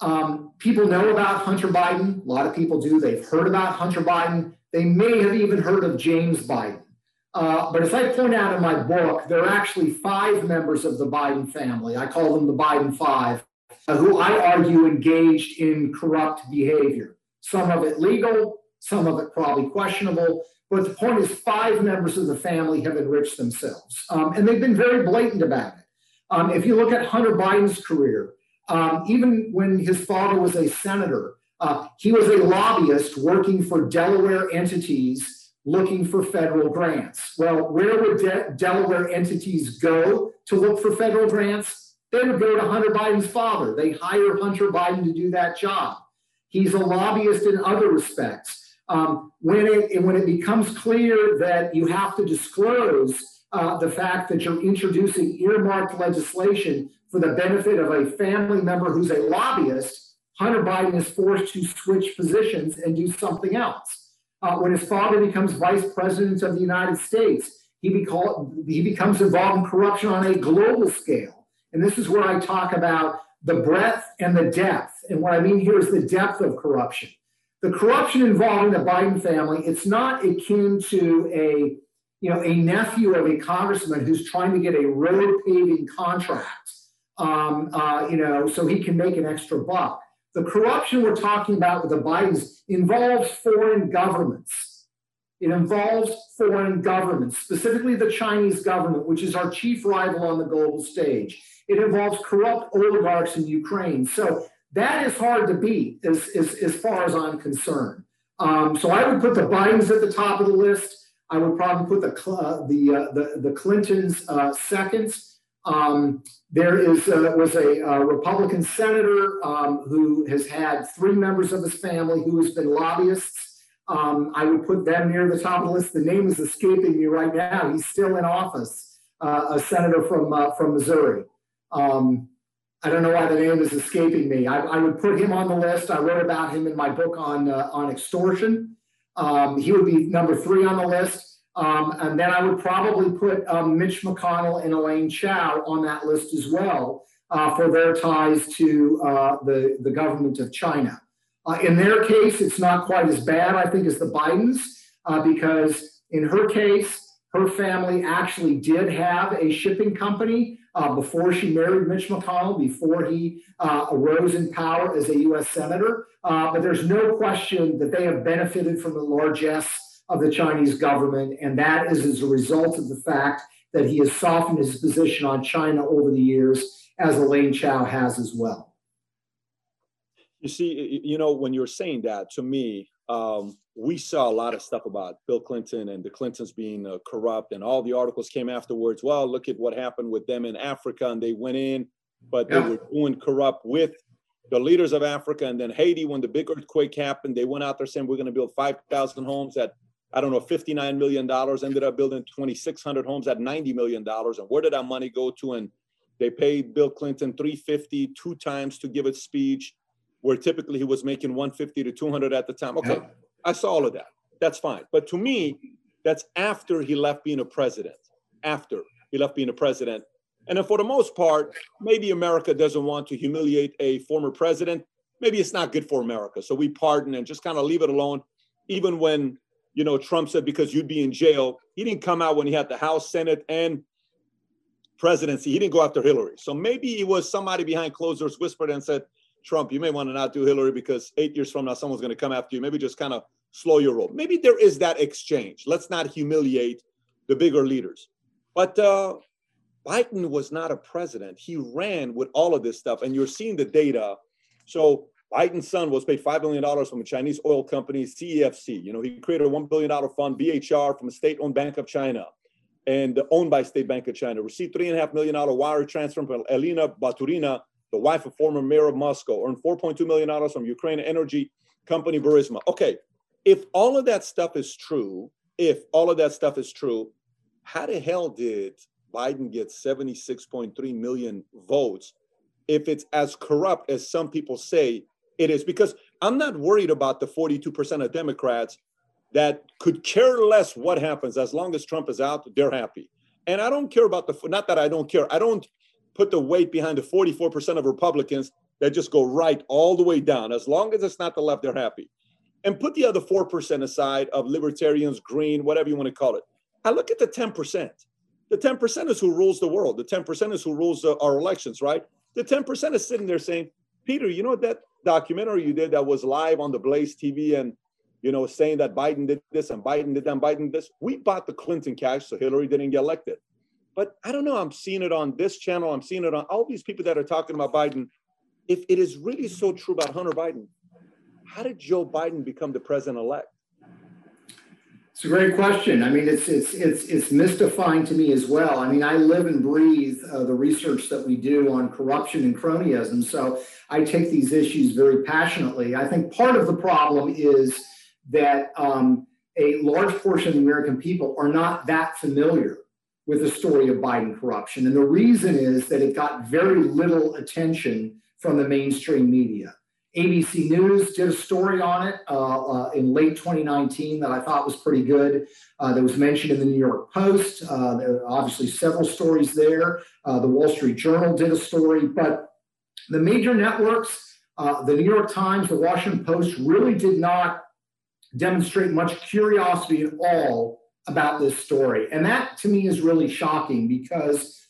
um, people know about Hunter Biden. A lot of people do. They've heard about Hunter Biden. They may have even heard of James Biden. Uh, but as I point out in my book, there are actually five members of the Biden family. I call them the Biden Five, uh, who I argue engaged in corrupt behavior. Some of it legal, some of it probably questionable. But the point is, five members of the family have enriched themselves. Um, and they've been very blatant about it. Um, if you look at Hunter Biden's career, um, even when his father was a senator, uh, he was a lobbyist working for Delaware entities looking for federal grants. Well, where would De- Delaware entities go to look for federal grants? They would go to Hunter Biden's father. They hire Hunter Biden to do that job. He's a lobbyist in other respects. Um, when it when it becomes clear that you have to disclose uh, the fact that you're introducing earmarked legislation for the benefit of a family member who's a lobbyist, Hunter Biden is forced to switch positions and do something else. Uh, when his father becomes vice president of the United States, he, beca- he becomes involved in corruption on a global scale. And this is where I talk about the breadth and the depth. And what I mean here is the depth of corruption. The corruption involving the Biden family, it's not akin to a you know, a nephew of a congressman who's trying to get a road paving contract um, uh, you know, so he can make an extra buck. The corruption we're talking about with the Bidens involves foreign governments. It involves foreign governments, specifically the Chinese government, which is our chief rival on the global stage. It involves corrupt oligarchs in Ukraine. So that is hard to beat as, as, as far as I'm concerned. Um, so I would put the Bidens at the top of the list. I would probably put the, uh, the, uh, the, the Clintons uh, second. Um, there is uh, was a, a, Republican senator um, who has had three members of his family who has been lobbyists. Um, I would put them near the top of the list. The name is escaping me right now. He's still in office, uh, a senator from uh, from Missouri. Um, I don't know why the name is escaping me. I, I, would put him on the list. I wrote about him in my book on uh, on extortion. Um, he would be number three on the list. Um, and then I would probably put um, Mitch McConnell and Elaine Chao on that list as well uh, for their ties to uh, the, the government of China. Uh, in their case, it's not quite as bad, I think, as the Bidens, uh, because in her case, her family actually did have a shipping company uh, before she married Mitch McConnell, before he uh, arose in power as a U.S. Senator. But there's no question that they have benefited from the largesse of the Chinese government. And that is as a result of the fact that he has softened his position on China over the years, as Elaine Chao has as well. You see, you know, when you're saying that to me, um, we saw a lot of stuff about Bill Clinton and the Clintons being uh, corrupt, and all the articles came afterwards. Well, look at what happened with them in Africa, and they went in, but yeah. they were doing corrupt with the leaders of Africa. And then Haiti, when the big earthquake happened, they went out there saying we're going to build 5,000 homes at I don't know, $59 million, ended up building 2,600 homes at $90 million. And where did that money go to? And they paid Bill Clinton 350 two times to give a speech where typically he was making 150 to 200 at the time. Okay, yeah. I saw all of that. That's fine. But to me, that's after he left being a president. After he left being a president. And then for the most part, maybe America doesn't want to humiliate a former president. Maybe it's not good for America. So we pardon and just kind of leave it alone. Even when, you know, Trump said because you'd be in jail, he didn't come out when he had the House, Senate, and presidency. He didn't go after Hillary. So maybe it was somebody behind closed doors whispered and said, Trump, you may want to not do Hillary because eight years from now, someone's going to come after you. Maybe just kind of slow your roll. Maybe there is that exchange. Let's not humiliate the bigger leaders. But uh, Biden was not a president. He ran with all of this stuff, and you're seeing the data. So Biden's son was paid $5 million from a Chinese oil company, CEFC. You know, he created a $1 billion fund, BHR, from a state-owned bank of China and owned by State Bank of China. Received $3.5 million wire transfer from Elena Baturina, the wife of former mayor of Moscow, earned $4.2 million from Ukraine energy company Burisma. Okay, if all of that stuff is true, if all of that stuff is true, how the hell did Biden get 76.3 million votes if it's as corrupt as some people say it is? Because I'm not worried about the 42% of Democrats that could care less what happens as long as Trump is out, they're happy. And I don't care about the, not that I don't care, I don't put the weight behind the 44% of Republicans that just go right all the way down. As long as it's not the left, they're happy. And put the other 4% aside of libertarians, green, whatever you want to call it. I look at the 10%. The 10% is who rules the world. The 10% is who rules the, our elections, right? The 10% is sitting there saying, Peter, you know that documentary you did that was live on the Blaze TV and you know, saying that Biden did this and Biden did that and Biden did this. We bought the Clinton cash so Hillary didn't get elected. But I don't know. I'm seeing it on this channel. I'm seeing it on all these people that are talking about Biden. If it is really so true about Hunter Biden, how did Joe Biden become the president elect? It's a great question. I mean, it's it's it's it's mystifying to me as well. I mean, I live and breathe uh, the research that we do on corruption and cronyism, so I take these issues very passionately. I think part of the problem is that um, a large portion of the American people are not that familiar with the story of Biden corruption. And the reason is that it got very little attention from the mainstream media. ABC News did a story on it uh, uh, in late 2019 that I thought was pretty good. Uh, that was mentioned in the New York Post. Uh, there are obviously several stories there. Uh, the Wall Street Journal did a story, but the major networks, uh, the New York Times, the Washington Post, really did not demonstrate much curiosity at all about this story. And that to me is really shocking because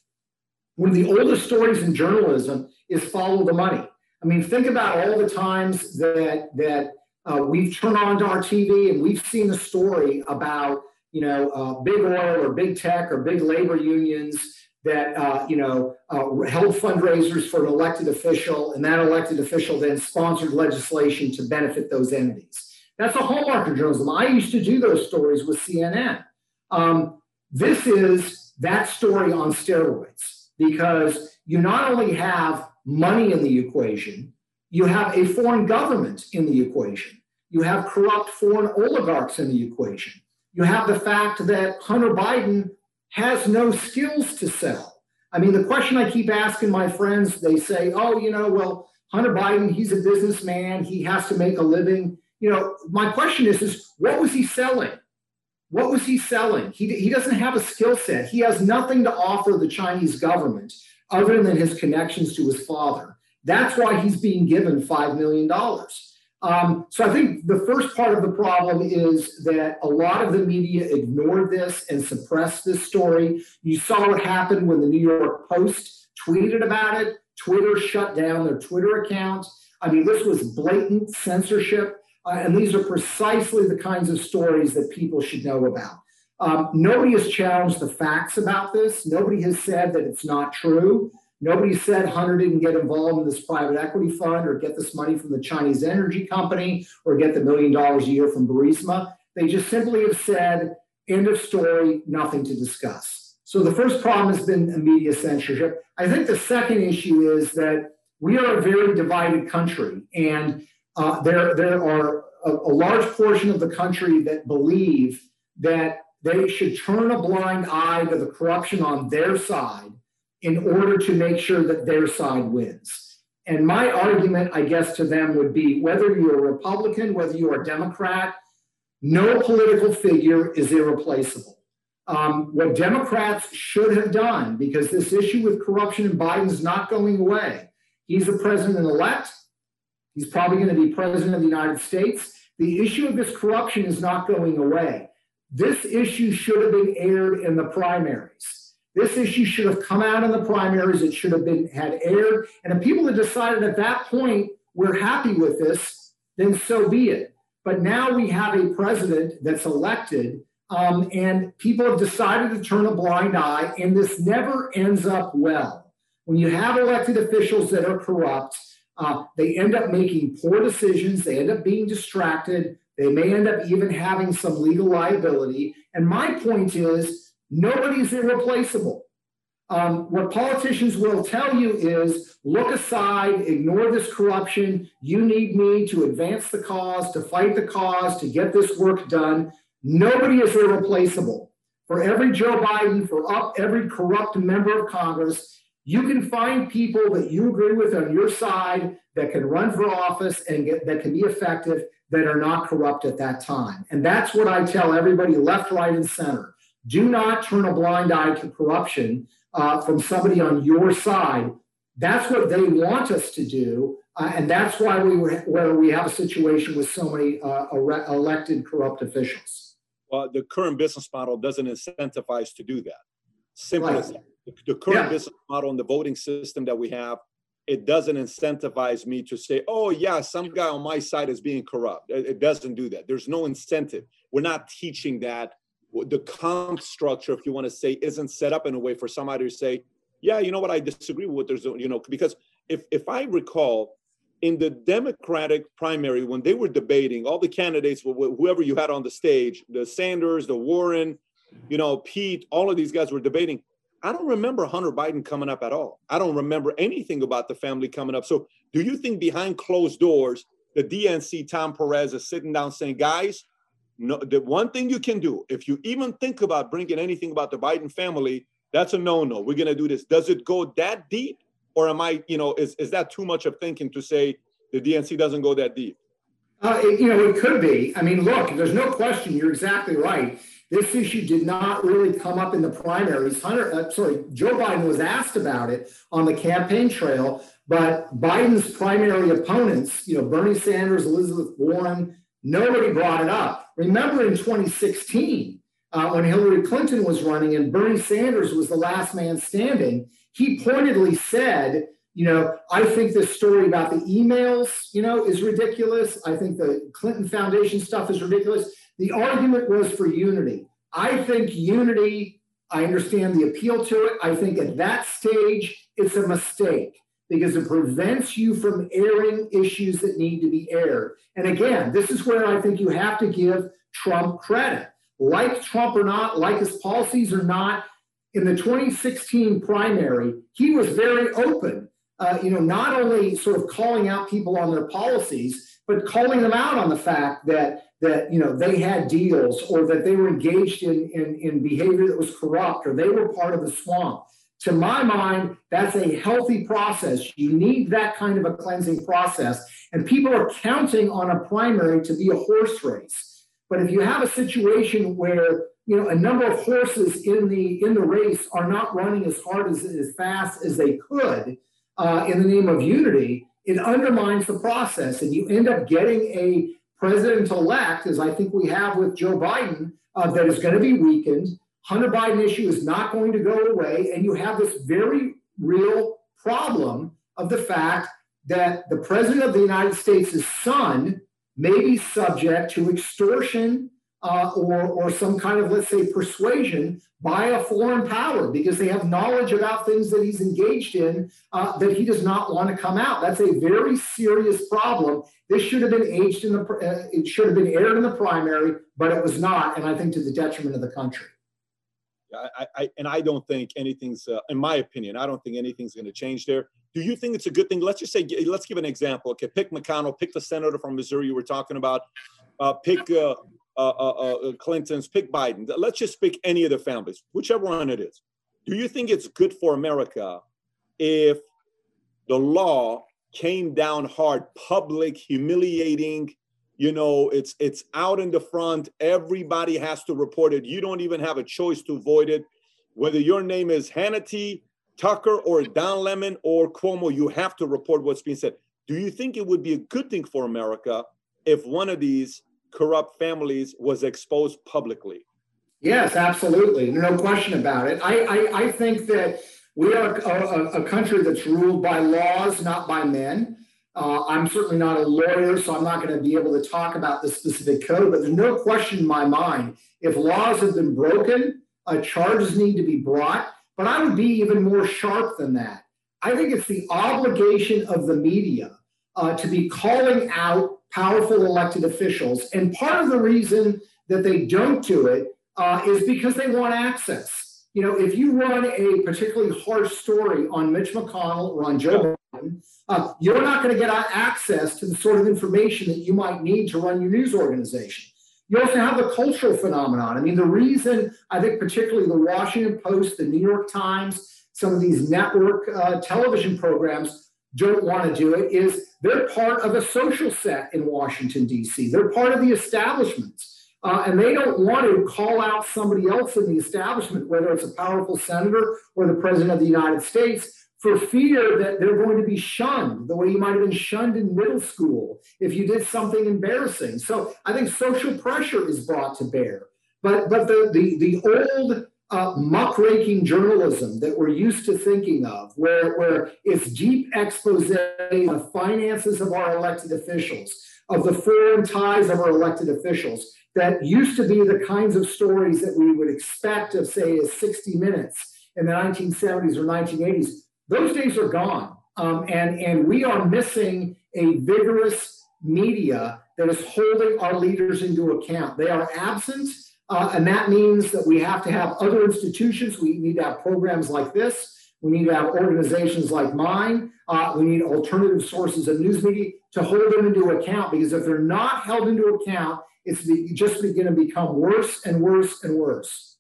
one of the oldest stories in journalism is follow the money. I mean, think about all the times that that uh, we've turned on to our TV and we've seen a story about you know uh, big oil or big tech or big labor unions that uh, you know uh, held fundraisers for an elected official, and that elected official then sponsored legislation to benefit those entities. That's a hallmark of journalism. I used to do those stories with CNN. Um, this is that story on steroids because you not only have money in the equation, you have a foreign government in the equation. You have corrupt foreign oligarchs in the equation. You have the fact that Hunter Biden has no skills to sell. I mean, the question I keep asking my friends, they say, oh, you know, well, Hunter Biden, he's a businessman. He has to make a living you know, my question is, is what was he selling? what was he selling? He, he doesn't have a skill set. He has nothing to offer the Chinese government other than his connections to his father. That's why he's being given $5 million. Um, so I think the first part of the problem is that a lot of the media ignored this and suppressed this story. You saw what happened when the New York Post tweeted about it. Twitter shut down their Twitter account. I mean, this was blatant censorship. Uh, and these are precisely the kinds of stories that people should know about. Um, nobody has challenged the facts about this. Nobody has said that it's not true. Nobody said Hunter didn't get involved in this private equity fund or get this money from the Chinese energy company or get the million dollars a year from Burisma. They just simply have said, end of story, nothing to discuss. So the first problem has been media censorship. I think the second issue is that we are a very divided country, and uh, there, there are a, a large portion of the country that believe that they should turn a blind eye to the corruption on their side in order to make sure that their side wins. And my argument, I guess, to them would be whether you're a Republican, whether you are a Democrat, no political figure is irreplaceable. Um, what Democrats should have done, because this issue with corruption in Biden is not going away. He's the president elect. He's probably going to be president of the United States. The issue of this corruption is not going away. This issue should have been aired in the primaries. This issue should have come out in the primaries. It should have been had aired. And if people had decided at that point we're happy with this, then so be it. But now we have a president that's elected, um, and people have decided to turn a blind eye, and this never ends up well. When you have elected officials that are corrupt, uh, they end up making poor decisions. They end up being distracted. They may end up even having some legal liability. And my point is, Nobody's irreplaceable. Um, what politicians will tell you is look aside, ignore this corruption. You need me to advance the cause, to fight the cause, to get this work done. Nobody is irreplaceable. For every Joe Biden, for up every corrupt member of Congress, you can find people that you agree with on your side that can run for office and get, that can be effective that are not corrupt at that time. And that's what I tell everybody left, right, and center. Do not turn a blind eye to corruption uh, from somebody on your side. That's what they want us to do. Uh, and that's why we were, where we have a situation with so many uh, elected corrupt officials. Well, the current business model doesn't incentivize to do that. Simple right. as that. The current yeah. business model and the voting system that we have, it doesn't incentivize me to say, oh, yeah, some guy on my side is being corrupt. It doesn't do that. There's no incentive. We're not teaching that the comp structure, if you want to say, isn't set up in a way for somebody to say, yeah, you know what, I disagree with what there's, you know, because if if I recall, in the Democratic primary, when they were debating, all the candidates, whoever you had on the stage, the Sanders, the Warren, you know, Pete, all of these guys were debating. I don't remember Hunter Biden coming up at all. I don't remember anything about the family coming up. So, do you think behind closed doors, the DNC, Tom Perez, is sitting down saying, guys, no, the one thing you can do, if you even think about bringing anything about the Biden family, that's a no-no. We're gonna do this. Does it go that deep, or am I, you know, is is that too much of thinking to say the DNC doesn't go that deep? Uh, it, you know, it could be. I mean, look, there's no question. You're exactly right. This issue did not really come up in the primaries. Hunter, uh, sorry, Joe Biden was asked about it on the campaign trail, but Biden's primary opponents, you know, Bernie Sanders, Elizabeth Warren, Nobody brought it up. Remember in 2016, uh, when Hillary Clinton was running and Bernie Sanders was the last man standing, he pointedly said, you know, I think this story about the emails, you know, is ridiculous. I think the Clinton Foundation stuff is ridiculous. The argument was for unity. I think unity, I understand the appeal to it. I think at that stage, it's a mistake because it prevents you from airing issues that need to be aired. And again, this is where I think you have to give Trump credit. Like Trump or not, like his policies or not, in the 2016 primary, he was very open. Uh, you know, not only sort of calling out people on their policies, but calling them out on the fact that that you know they had deals or that they were engaged in, in, in behavior that was corrupt or they were part of the swamp to my mind, that's a healthy process. You need that kind of a cleansing process. And people are counting on a primary to be a horse race. But if you have a situation where you know a number of horses in the in the race are not running as hard as as fast as they could uh, in the name of unity, it undermines the process, and you end up getting a president-elect, as I think we have with Joe Biden, uh, that is going to be weakened. Hunter Biden issue is not going to go away, and you have this very real problem of the fact that the president of the United States' son may be subject to extortion uh, or, or some kind of, let's say, persuasion by a foreign power because they have knowledge about things that he's engaged in uh, that he does not want to come out. That's a very serious problem. This should have been aged in the, uh, it should have been aired in the primary, but it was not, and I think to the detriment of the country. I, I and I don't think anything's, uh, in my opinion, I don't think anything's going to change there. Do you think it's a good thing? Let's just say, let's give an example. Okay, pick McConnell, pick the senator from Missouri you were talking about, uh, pick uh, Uh, uh, uh, Clinton's, pick Biden. Let's just pick any of the families, whichever one it is. Do you think it's good for America if the law came down hard, public, humiliating? You know, it's it's out in the front. Everybody has to report it. You don't even have a choice to avoid it. Whether your name is Hannity, Tucker or Don Lemon or Cuomo, you have to report what's being said. Do you think it would be a good thing for America if one of these corrupt families was exposed publicly? Yes, absolutely. No question about it. I, I, I think that we are a, a, country that's ruled by laws, not by men. Uh, I'm certainly not a lawyer, so I'm not going to be able to talk about the specific code, but there's no question in my mind if laws have been broken, uh, charges need to be brought. But I would be even more sharp than that. I think it's the obligation of the media uh, to be calling out powerful elected officials. And part of the reason that they don't do it uh, is because they want access. You know, if you run a particularly harsh story on Mitch McConnell or on Joe Biden, uh, you're not going to get access to the sort of information that you might need to run your news organization. You also have the cultural phenomenon. I mean, the reason I think, particularly the Washington Post, the New York Times, some of these network uh, television programs don't want to do it is they're part of a social set in Washington, D.C., they're part of the establishment. Uh, and they don't want to call out somebody else in the establishment, whether it's a powerful senator or the president of the United States, for fear that they're going to be shunned the way you might have been shunned in middle school if you did something embarrassing. So I think social pressure is brought to bear. But but the the, the old uh, muckraking journalism that we're used to thinking of, where, where it's deep expose of the finances of our elected officials, of the foreign ties of our elected officials, that used to be the kinds of stories that we would expect of, say, a 60 Minutes in the 1970s or 1980s those days are gone. Um, and, and we are missing a vigorous media that is holding our leaders into account. They are absent, uh, and that means that we have to have other institutions. We need to have programs like this. We need to have organizations like mine. Uh, we need alternative sources of news media to hold them into account because if they're not held into account, it's just going to become worse and worse and worse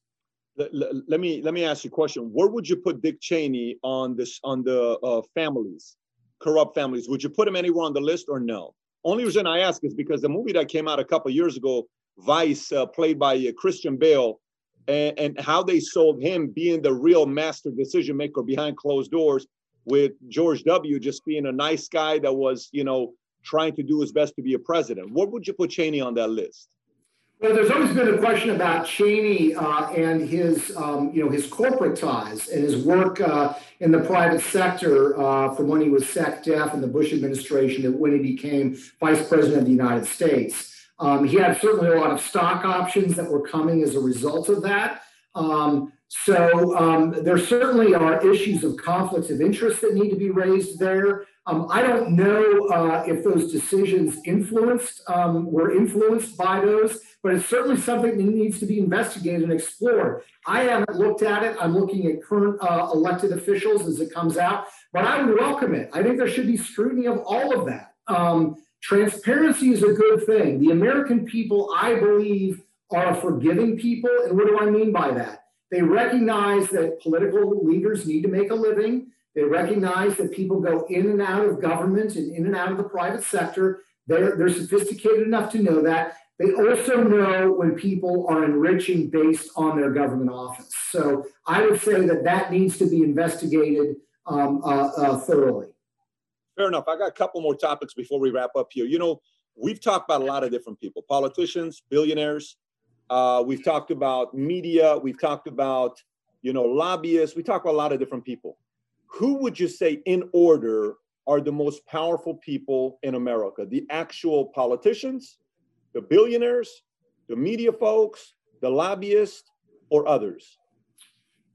let, me let me ask you a question. Where would you put Dick Cheney on this on the uh, families, corrupt families? Would you put him anywhere on the list or no? Only reason I ask is because the movie that came out a couple years ago, Vice, uh, played by uh, Christian Bale, and, and how they sold him being the real master decision maker behind closed doors, with George W. just being a nice guy that was, you know, trying to do his best to be a president. What would you put Cheney on that list? Well, there's always been a question about Cheney uh, and his, um, you know, his corporate ties and his work uh, in the private sector uh, from when he was SecDef in the Bush administration to when he became vice president of the United States. Um, he had certainly a lot of stock options that were coming as a result of that. Um, so um, there certainly are issues of conflicts of interest that need to be raised there. Um, I don't know uh, if those decisions influenced um, were influenced by those, but it's certainly something that needs to be investigated and explored. I haven't looked at it. I'm looking at current uh, elected officials as it comes out, but I would welcome it. I think there should be scrutiny of all of that. Um, transparency is a good thing. The American people, I believe, are forgiving people. And what do I mean by that? They recognize that political leaders need to make a living. They recognize that people go in and out of government and in and out of the private sector. They're, they're sophisticated enough to know that. They also know when people are enriching based on their government office. So I would say that that needs to be investigated um, uh, uh, thoroughly. Fair enough. I got a couple more topics before we wrap up here. You know, we've talked about a lot of different people politicians, billionaires. Uh, we've talked about media. We've talked about, you know, lobbyists. We talk about a lot of different people. Who would you say, in order, are the most powerful people in America? The actual politicians, the billionaires, the media folks, the lobbyists, or others?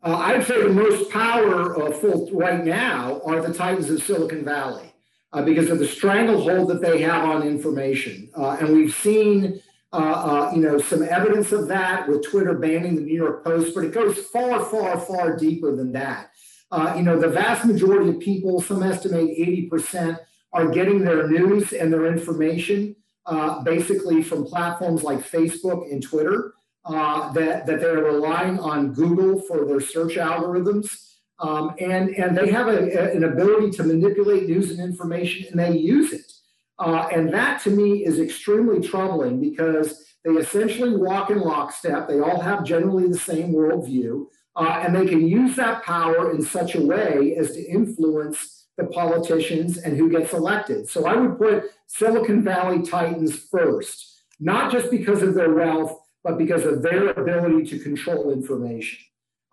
Uh, I'd say the most powerful right now are the titans of Silicon Valley uh, because of the stranglehold that they have on information. Uh, and we've seen, uh, uh, you know, some evidence of that with Twitter banning the New York Post, but it goes far, far, far deeper than that. Uh, you know, the vast majority of people, some estimate 80%, are getting their news and their information uh, basically from platforms like Facebook and Twitter, that, that they're relying on Google for their search algorithms. Um, and, and they have a, a, an ability to manipulate news and information and they use it. Uh, and that to me is extremely troubling because they essentially walk in lockstep. They all have generally the same worldview. Uh, and they can use that power in such a way as to influence the politicians and who gets elected. So I would put Silicon Valley Titans first, not just because of their wealth, but because of their ability to control information.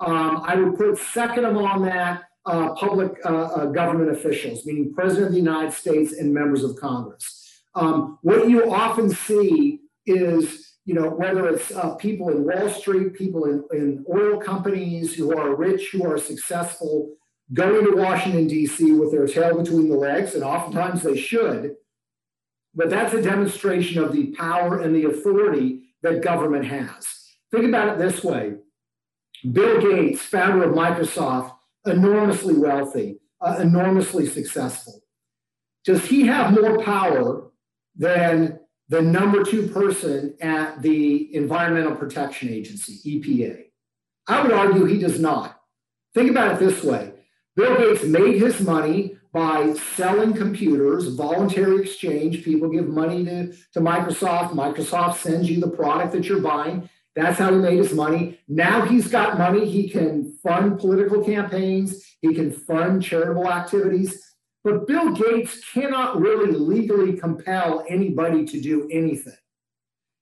Um, I would put second among that uh, public uh, uh, government officials, meaning President of the United States and members of Congress. Um, what you often see is, you know, whether it's uh, people in Wall Street, people in, in oil companies who are rich, who are successful, going to Washington, D.C. with their tail between the legs, and oftentimes they should. But that's a demonstration of the power and the authority that government has. Think about it this way Bill Gates, founder of Microsoft, enormously wealthy, uh, enormously successful. Does he have more power than the number two person at the Environmental Protection Agency, EPA? I would argue he does not. Think about it this way Bill Gates made his money by selling computers, voluntary exchange. People give money to, to Microsoft. Microsoft sends you the product that you're buying. That's how he made his money. Now he's got money. He can fund political campaigns, he can fund charitable activities. But Bill Gates cannot really legally compel anybody to do anything.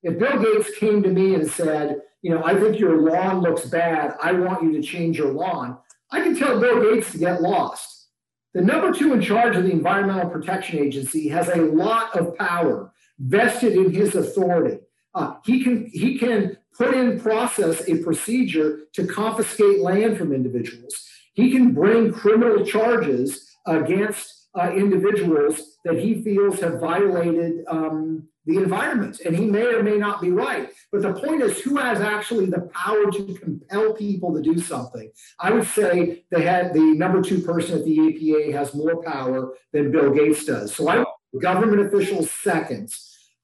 If Bill Gates came to me and said, you know, I think your lawn looks bad, I want you to change your lawn, I can tell Bill Gates to get lost. The number two in charge of the Environmental Protection Agency has a lot of power vested in his authority. Uh, he can he can put in process a procedure to confiscate land from individuals. He can bring criminal charges against uh, individuals that he feels have violated um, the environment. And he may or may not be right. But the point is, who has actually the power to compel people to do something? I would say the head, the number two person at the EPA has more power than Bill Gates does. So I government officials second.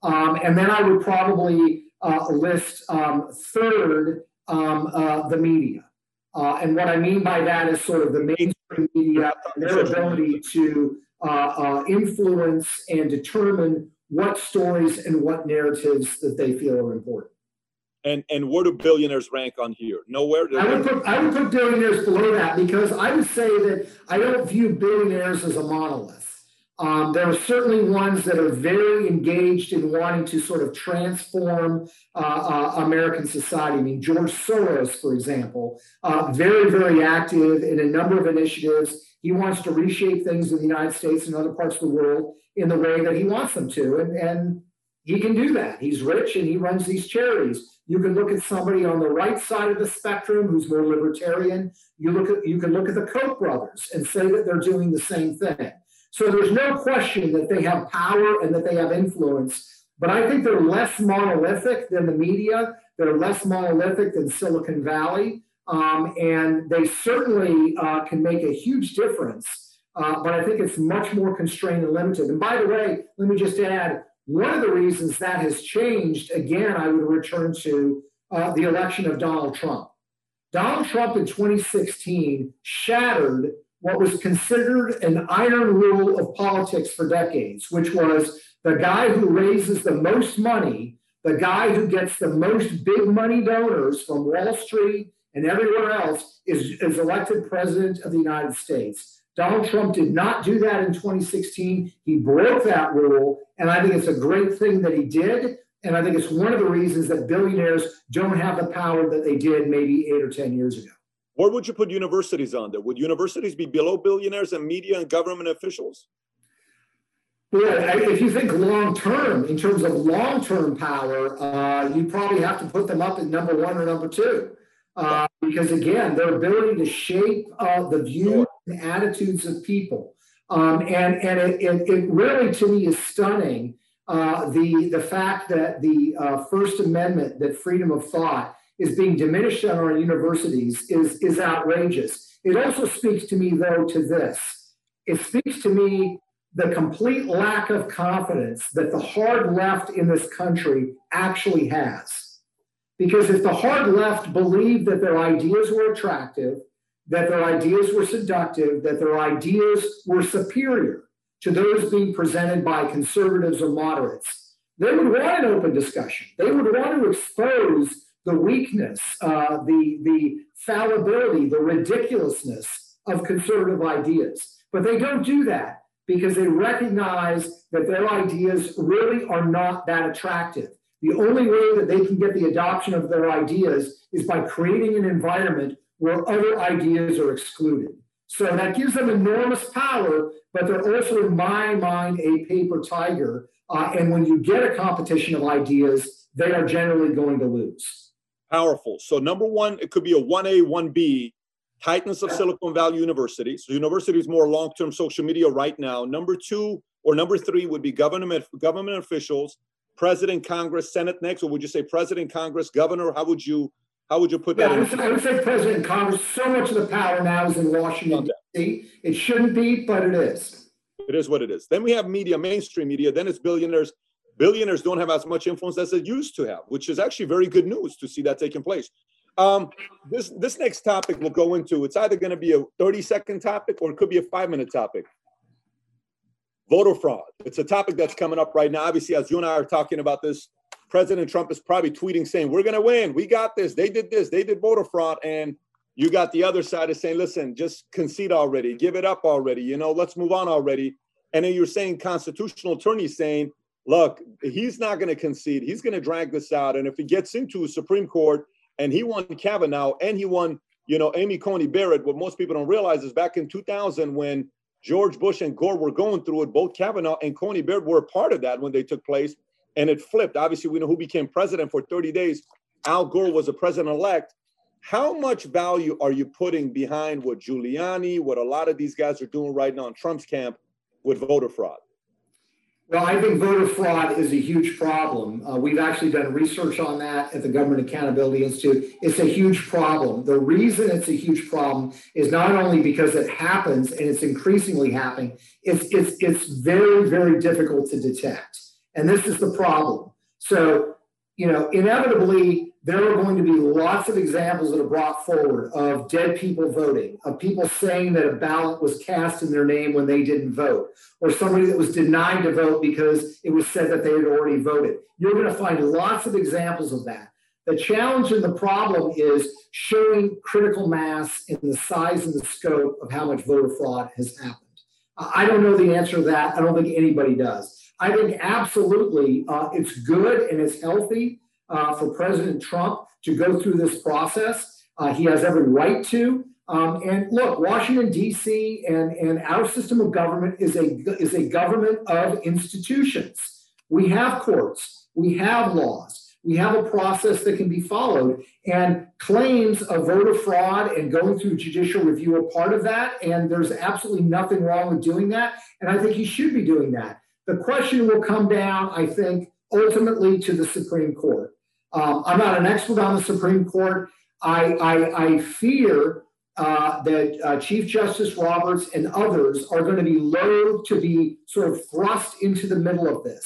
Um, and then I would probably uh, list um, third um, uh, the media. Uh, and what I mean by that is sort of the mainstream media their ability to uh, uh, influence and determine what stories and what narratives that they feel are important. And and where do billionaires rank on here? Nowhere. I would put I would put billionaires below that because I would say that I don't view billionaires as a monolith. Um, there are certainly ones that are very engaged in wanting to sort of transform uh, uh, American society. I mean, George Soros, for example, uh, very, very active in a number of initiatives. He wants to reshape things in the United States and other parts of the world in the way that he wants them to. And, and he can do that. He's rich and he runs these charities. You can look at somebody on the right side of the spectrum who's more libertarian. You look at you can look at the Koch brothers and say that they're doing the same thing. So there's no question that they have power and that they have influence. But I think they're less monolithic than the media. They're less monolithic than Silicon Valley. Um, and they certainly uh, can make a huge difference uh, but I think it's much more constrained and limited. And by the way, let me just add one of the reasons that has changed, again, I would return to uh, the election of Donald Trump. Donald Trump in 2016 shattered what was considered an iron rule of politics for decades, which was the guy who raises the most money, the guy who gets the most big money donors from Wall Street and everywhere else is, is elected president of the United States. Donald Trump did not do that in 2016. He broke that rule. And I think it's a great thing that he did. And I think it's one of the reasons that billionaires don't have the power that they did maybe eight or 10 years ago. Where would you put universities on there? Would universities be below billionaires and media and government officials? Well, if you think long term, in terms of long term power, uh, you probably have to put them up at number one or number two. Uh, because again, their ability to shape uh, the views and attitudes of people. Um, and and it, it, it, really, to me, is stunning uh, the, the fact that the uh, First Amendment, that freedom of thought, is being diminished on our universities is, is outrageous. It also speaks to me, though, to this. It speaks to me the complete lack of confidence that the hard left in this country actually has. Because if the hard left believed that their ideas were attractive, that their ideas were seductive, that their ideas were superior to those being presented by conservatives or moderates, they would want an open discussion. They would want to expose the weakness, uh, the, the fallibility, the ridiculousness of conservative ideas. But they don't do that because they recognize that their ideas really are not that attractive. The only way that they can get the adoption of their ideas is by creating an environment where other ideas are excluded. So that gives them enormous power, but they're also, in my mind, a paper tiger. Uh, and when you get a competition of ideas, they are generally going to lose powerful. So number one, it could be a 1A, 1B, tightness of Silicon Valley University. So university is more long-term social media right now. Number two or number three would be government government officials, president, Congress, Senate next, or would you say president, Congress, governor? How would you how would you put that? Yeah, I, would say, I would say president, Congress. So much of the power now is in Washington D.C. It shouldn't be, but it is. It is what it is. Then we have media, mainstream media. Then it's billionaires billionaires don't have as much influence as they used to have, which is actually very good news to see that taking place. Um, this this next topic we'll go into. It's either going to be a 30 second topic or it could be a five minute topic. Voter fraud. It's a topic that's coming up right now. Obviously, as you and I are talking about this, President Trump is probably tweeting saying, "We're going to win. We got this. They did this. They did voter fraud." And you got the other side of saying, "Listen, just concede already. Give it up already. You know, let's move on already." And then you're saying constitutional attorneys saying look, he's not going to concede. He's going to drag this out. And if he gets into Supreme Court and he won Kavanaugh and he won, you know, Amy Coney Barrett, what most people don't realize is back in 2000 when George Bush and Gore were going through it, both Kavanaugh and Coney Barrett were a part of that when they took place. And it flipped. Obviously, we know who became president for 30 days. Al Gore was a president elect. How much value are you putting behind what Giuliani, what a lot of these guys are doing right now in Trump's camp with voter fraud? Well, I think voter fraud is a huge problem. Uh, we've actually done research on that at the Government Accountability Institute. It's a huge problem. The reason it's a huge problem is not only because it happens and it's increasingly happening, it's, it's, it's very, very difficult to detect. And this is the problem. So, you know, inevitably, there are going to be lots of examples that are brought forward of dead people voting, of people saying that a ballot was cast in their name when they didn't vote, or somebody that was denied to vote because it was said that they had already voted. You're going to find lots of examples of that. The challenge and the problem is showing critical mass in the size and the scope of how much voter fraud has happened. I don't know the answer to that. I don't think anybody does. I think absolutely uh, it's good and it's healthy uh, for President Trump to go through this process. Uh, he has every right to. Um, and look, Washington D.C. and and our system of government is a is a government of institutions. We have courts, we have laws, we have a process that can be followed. And claims of voter fraud and going through judicial review are part of that. And there's absolutely nothing wrong with doing that. And I think he should be doing that. The question will come down, I think, ultimately to the Supreme Court. Um, I'm not an expert on the Supreme Court. I, I, I fear uh, that uh, Chief Justice Roberts and others are going to be loath to be sort of thrust into the middle of this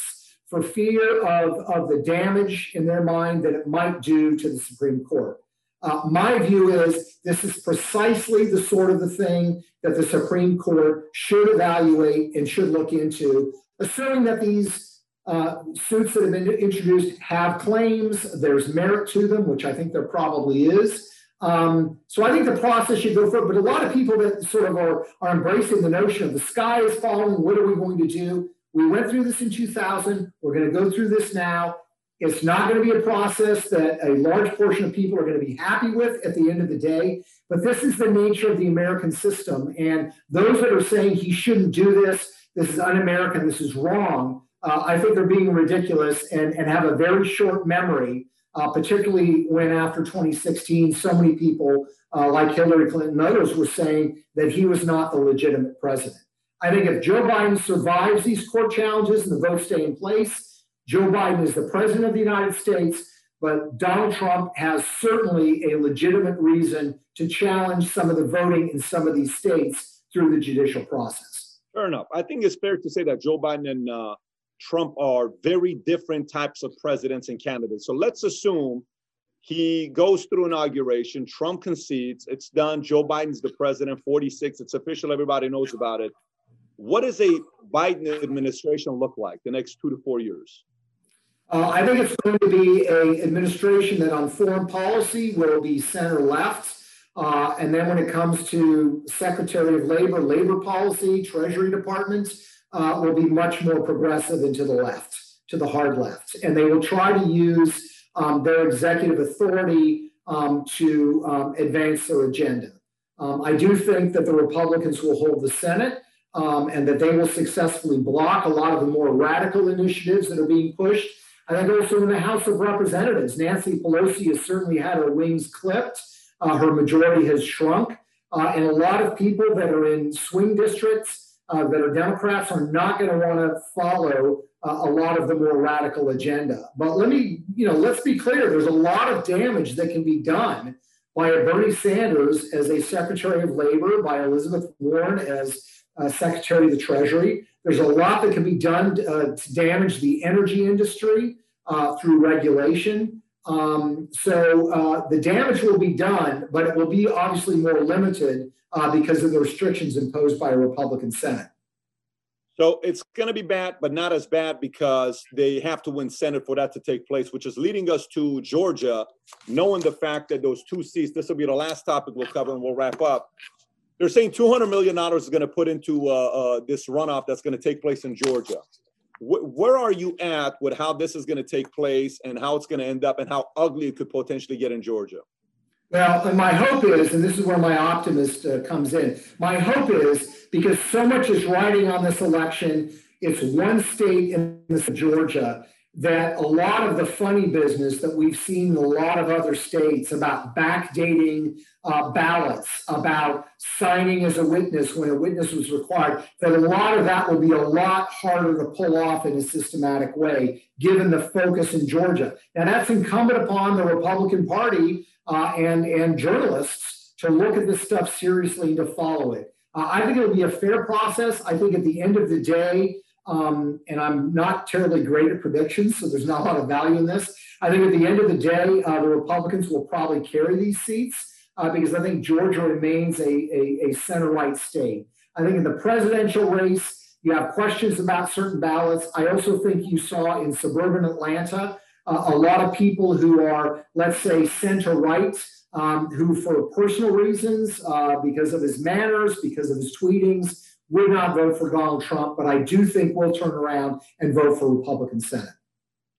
for fear of, of the damage in their mind that it might do to the Supreme Court. Uh, my view is this is precisely the sort of the thing that the Supreme Court should evaluate and should look into, assuming that these uh, suits that have been introduced have claims. There's merit to them, which I think there probably is. Um, so I think the process should go forward. But a lot of people that sort of are, are embracing the notion of the sky is falling. What are we going to do? We went through this in 2000. We're going to go through this now. It's not going to be a process that a large portion of people are going to be happy with at the end of the day. But this is the nature of the American system. And those that are saying he shouldn't do this, this is un American, this is wrong, uh, I think they're being ridiculous and, and have a very short memory, uh, particularly when after 2016, so many people uh, like Hillary Clinton and others were saying that he was not the legitimate president. I think if Joe Biden survives these court challenges and the votes stay in place, Joe Biden is the president of the United States, but Donald Trump has certainly a legitimate reason to challenge some of the voting in some of these states through the judicial process. Fair enough. I think it's fair to say that Joe Biden and uh, Trump are very different types of presidents and candidates. So let's assume he goes through inauguration, Trump concedes, it's done. Joe Biden's the president, 46, it's official, everybody knows about it. What does a Biden administration look like the next two to four years? Uh, I think it's going to be an administration that on foreign policy will be center left. Uh, and then when it comes to Secretary of Labor, labor policy, Treasury Department, uh, will be much more progressive and to the left, to the hard left. And they will try to use um, their executive authority um, to um, advance their agenda. Um, I do think that the Republicans will hold the Senate um, and that they will successfully block a lot of the more radical initiatives that are being pushed. I think also in the House of Representatives, Nancy Pelosi has certainly had her wings clipped. Uh, her majority has shrunk. Uh, and a lot of people that are in swing districts uh, that are Democrats are not going to want to follow uh, a lot of the more radical agenda. But let me, you know, let's be clear there's a lot of damage that can be done by a Bernie Sanders as a Secretary of Labor, by Elizabeth Warren as uh, Secretary of the Treasury. There's a lot that can be done uh, to damage the energy industry uh, through regulation. Um, so uh, the damage will be done, but it will be obviously more limited uh, because of the restrictions imposed by a Republican Senate. So it's going to be bad, but not as bad because they have to win Senate for that to take place, which is leading us to Georgia, knowing the fact that those two seats, this will be the last topic we'll cover and we'll wrap up. They're saying $200 million is going to put into uh, uh, this runoff that's going to take place in Georgia. Wh- where are you at with how this is going to take place and how it's going to end up and how ugly it could potentially get in Georgia? Well, and my hope is, and this is where my optimist uh, comes in, my hope is because so much is riding on this election, it's one state in Georgia that a lot of the funny business that we've seen in a lot of other states about backdating uh, ballots, about signing as a witness when a witness was required, that a lot of that will be a lot harder to pull off in a systematic way, given the focus in Georgia. Now, that's incumbent upon the Republican Party uh, and, and journalists to look at this stuff seriously and to follow it. Uh, I think it'll be a fair process. I think at the end of the day, um, and I'm not terribly great at predictions, so there's not a lot of value in this. I think at the end of the day, uh, the Republicans will probably carry these seats uh, because I think Georgia remains a, a, a center right state. I think in the presidential race, you have questions about certain ballots. I also think you saw in suburban Atlanta a lot of people who are, let's say, center right, um, who, for personal reasons, uh, because of his manners, because of his tweetings, would not vote for Donald Trump, but I do think we'll turn around and vote for Republican Senate.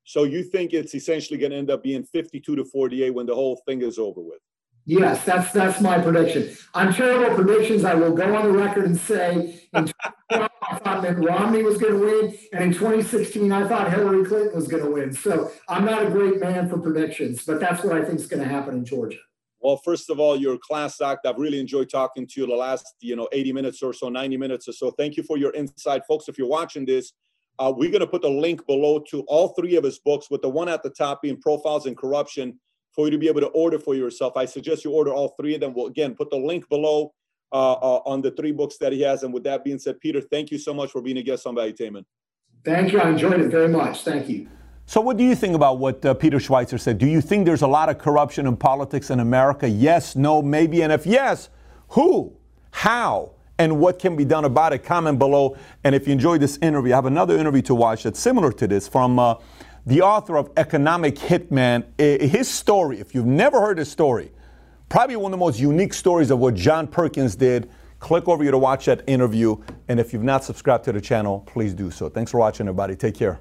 So you think it's essentially going to end up being 52 to 48 when the whole thing is over with? Yes, that's that's my prediction. I'm terrible predictions. I will go on the record and say in 2012 I thought Mitt Romney was going to win, and in 2016 I thought Hillary Clinton was going to win. So I'm not a great man for predictions, but that's what I think is going to happen in Georgia. Well, first of all, you're a class act. I've really enjoyed talking to you the last, you know, 80 minutes or so, 90 minutes or so. Thank you for your insight, folks. If you're watching this, uh, we're going to put the link below to all three of his books, with the one at the top being Profiles in Corruption, for you to be able to order for yourself. I suggest you order all three of them. We'll again put the link below uh, uh, on the three books that he has. And with that being said, Peter, thank you so much for being a guest on Valuetainment. Thank you. I enjoyed it very much. Thank you. So, what do you think about what uh, Peter Schweizer said? Do you think there's a lot of corruption in politics in America? Yes, no, maybe. And if yes, who, how, and what can be done about it. Comment below. And if you enjoyed this interview, I have another interview to watch that's similar to this from uh, the author of Economic Hitman. Eh, his story, if you've never heard his story, probably one of the most unique stories of what John Perkins did. Click over here to watch that interview. And if you've not subscribed to the channel, please do so. Thanks for watching, everybody. Take care.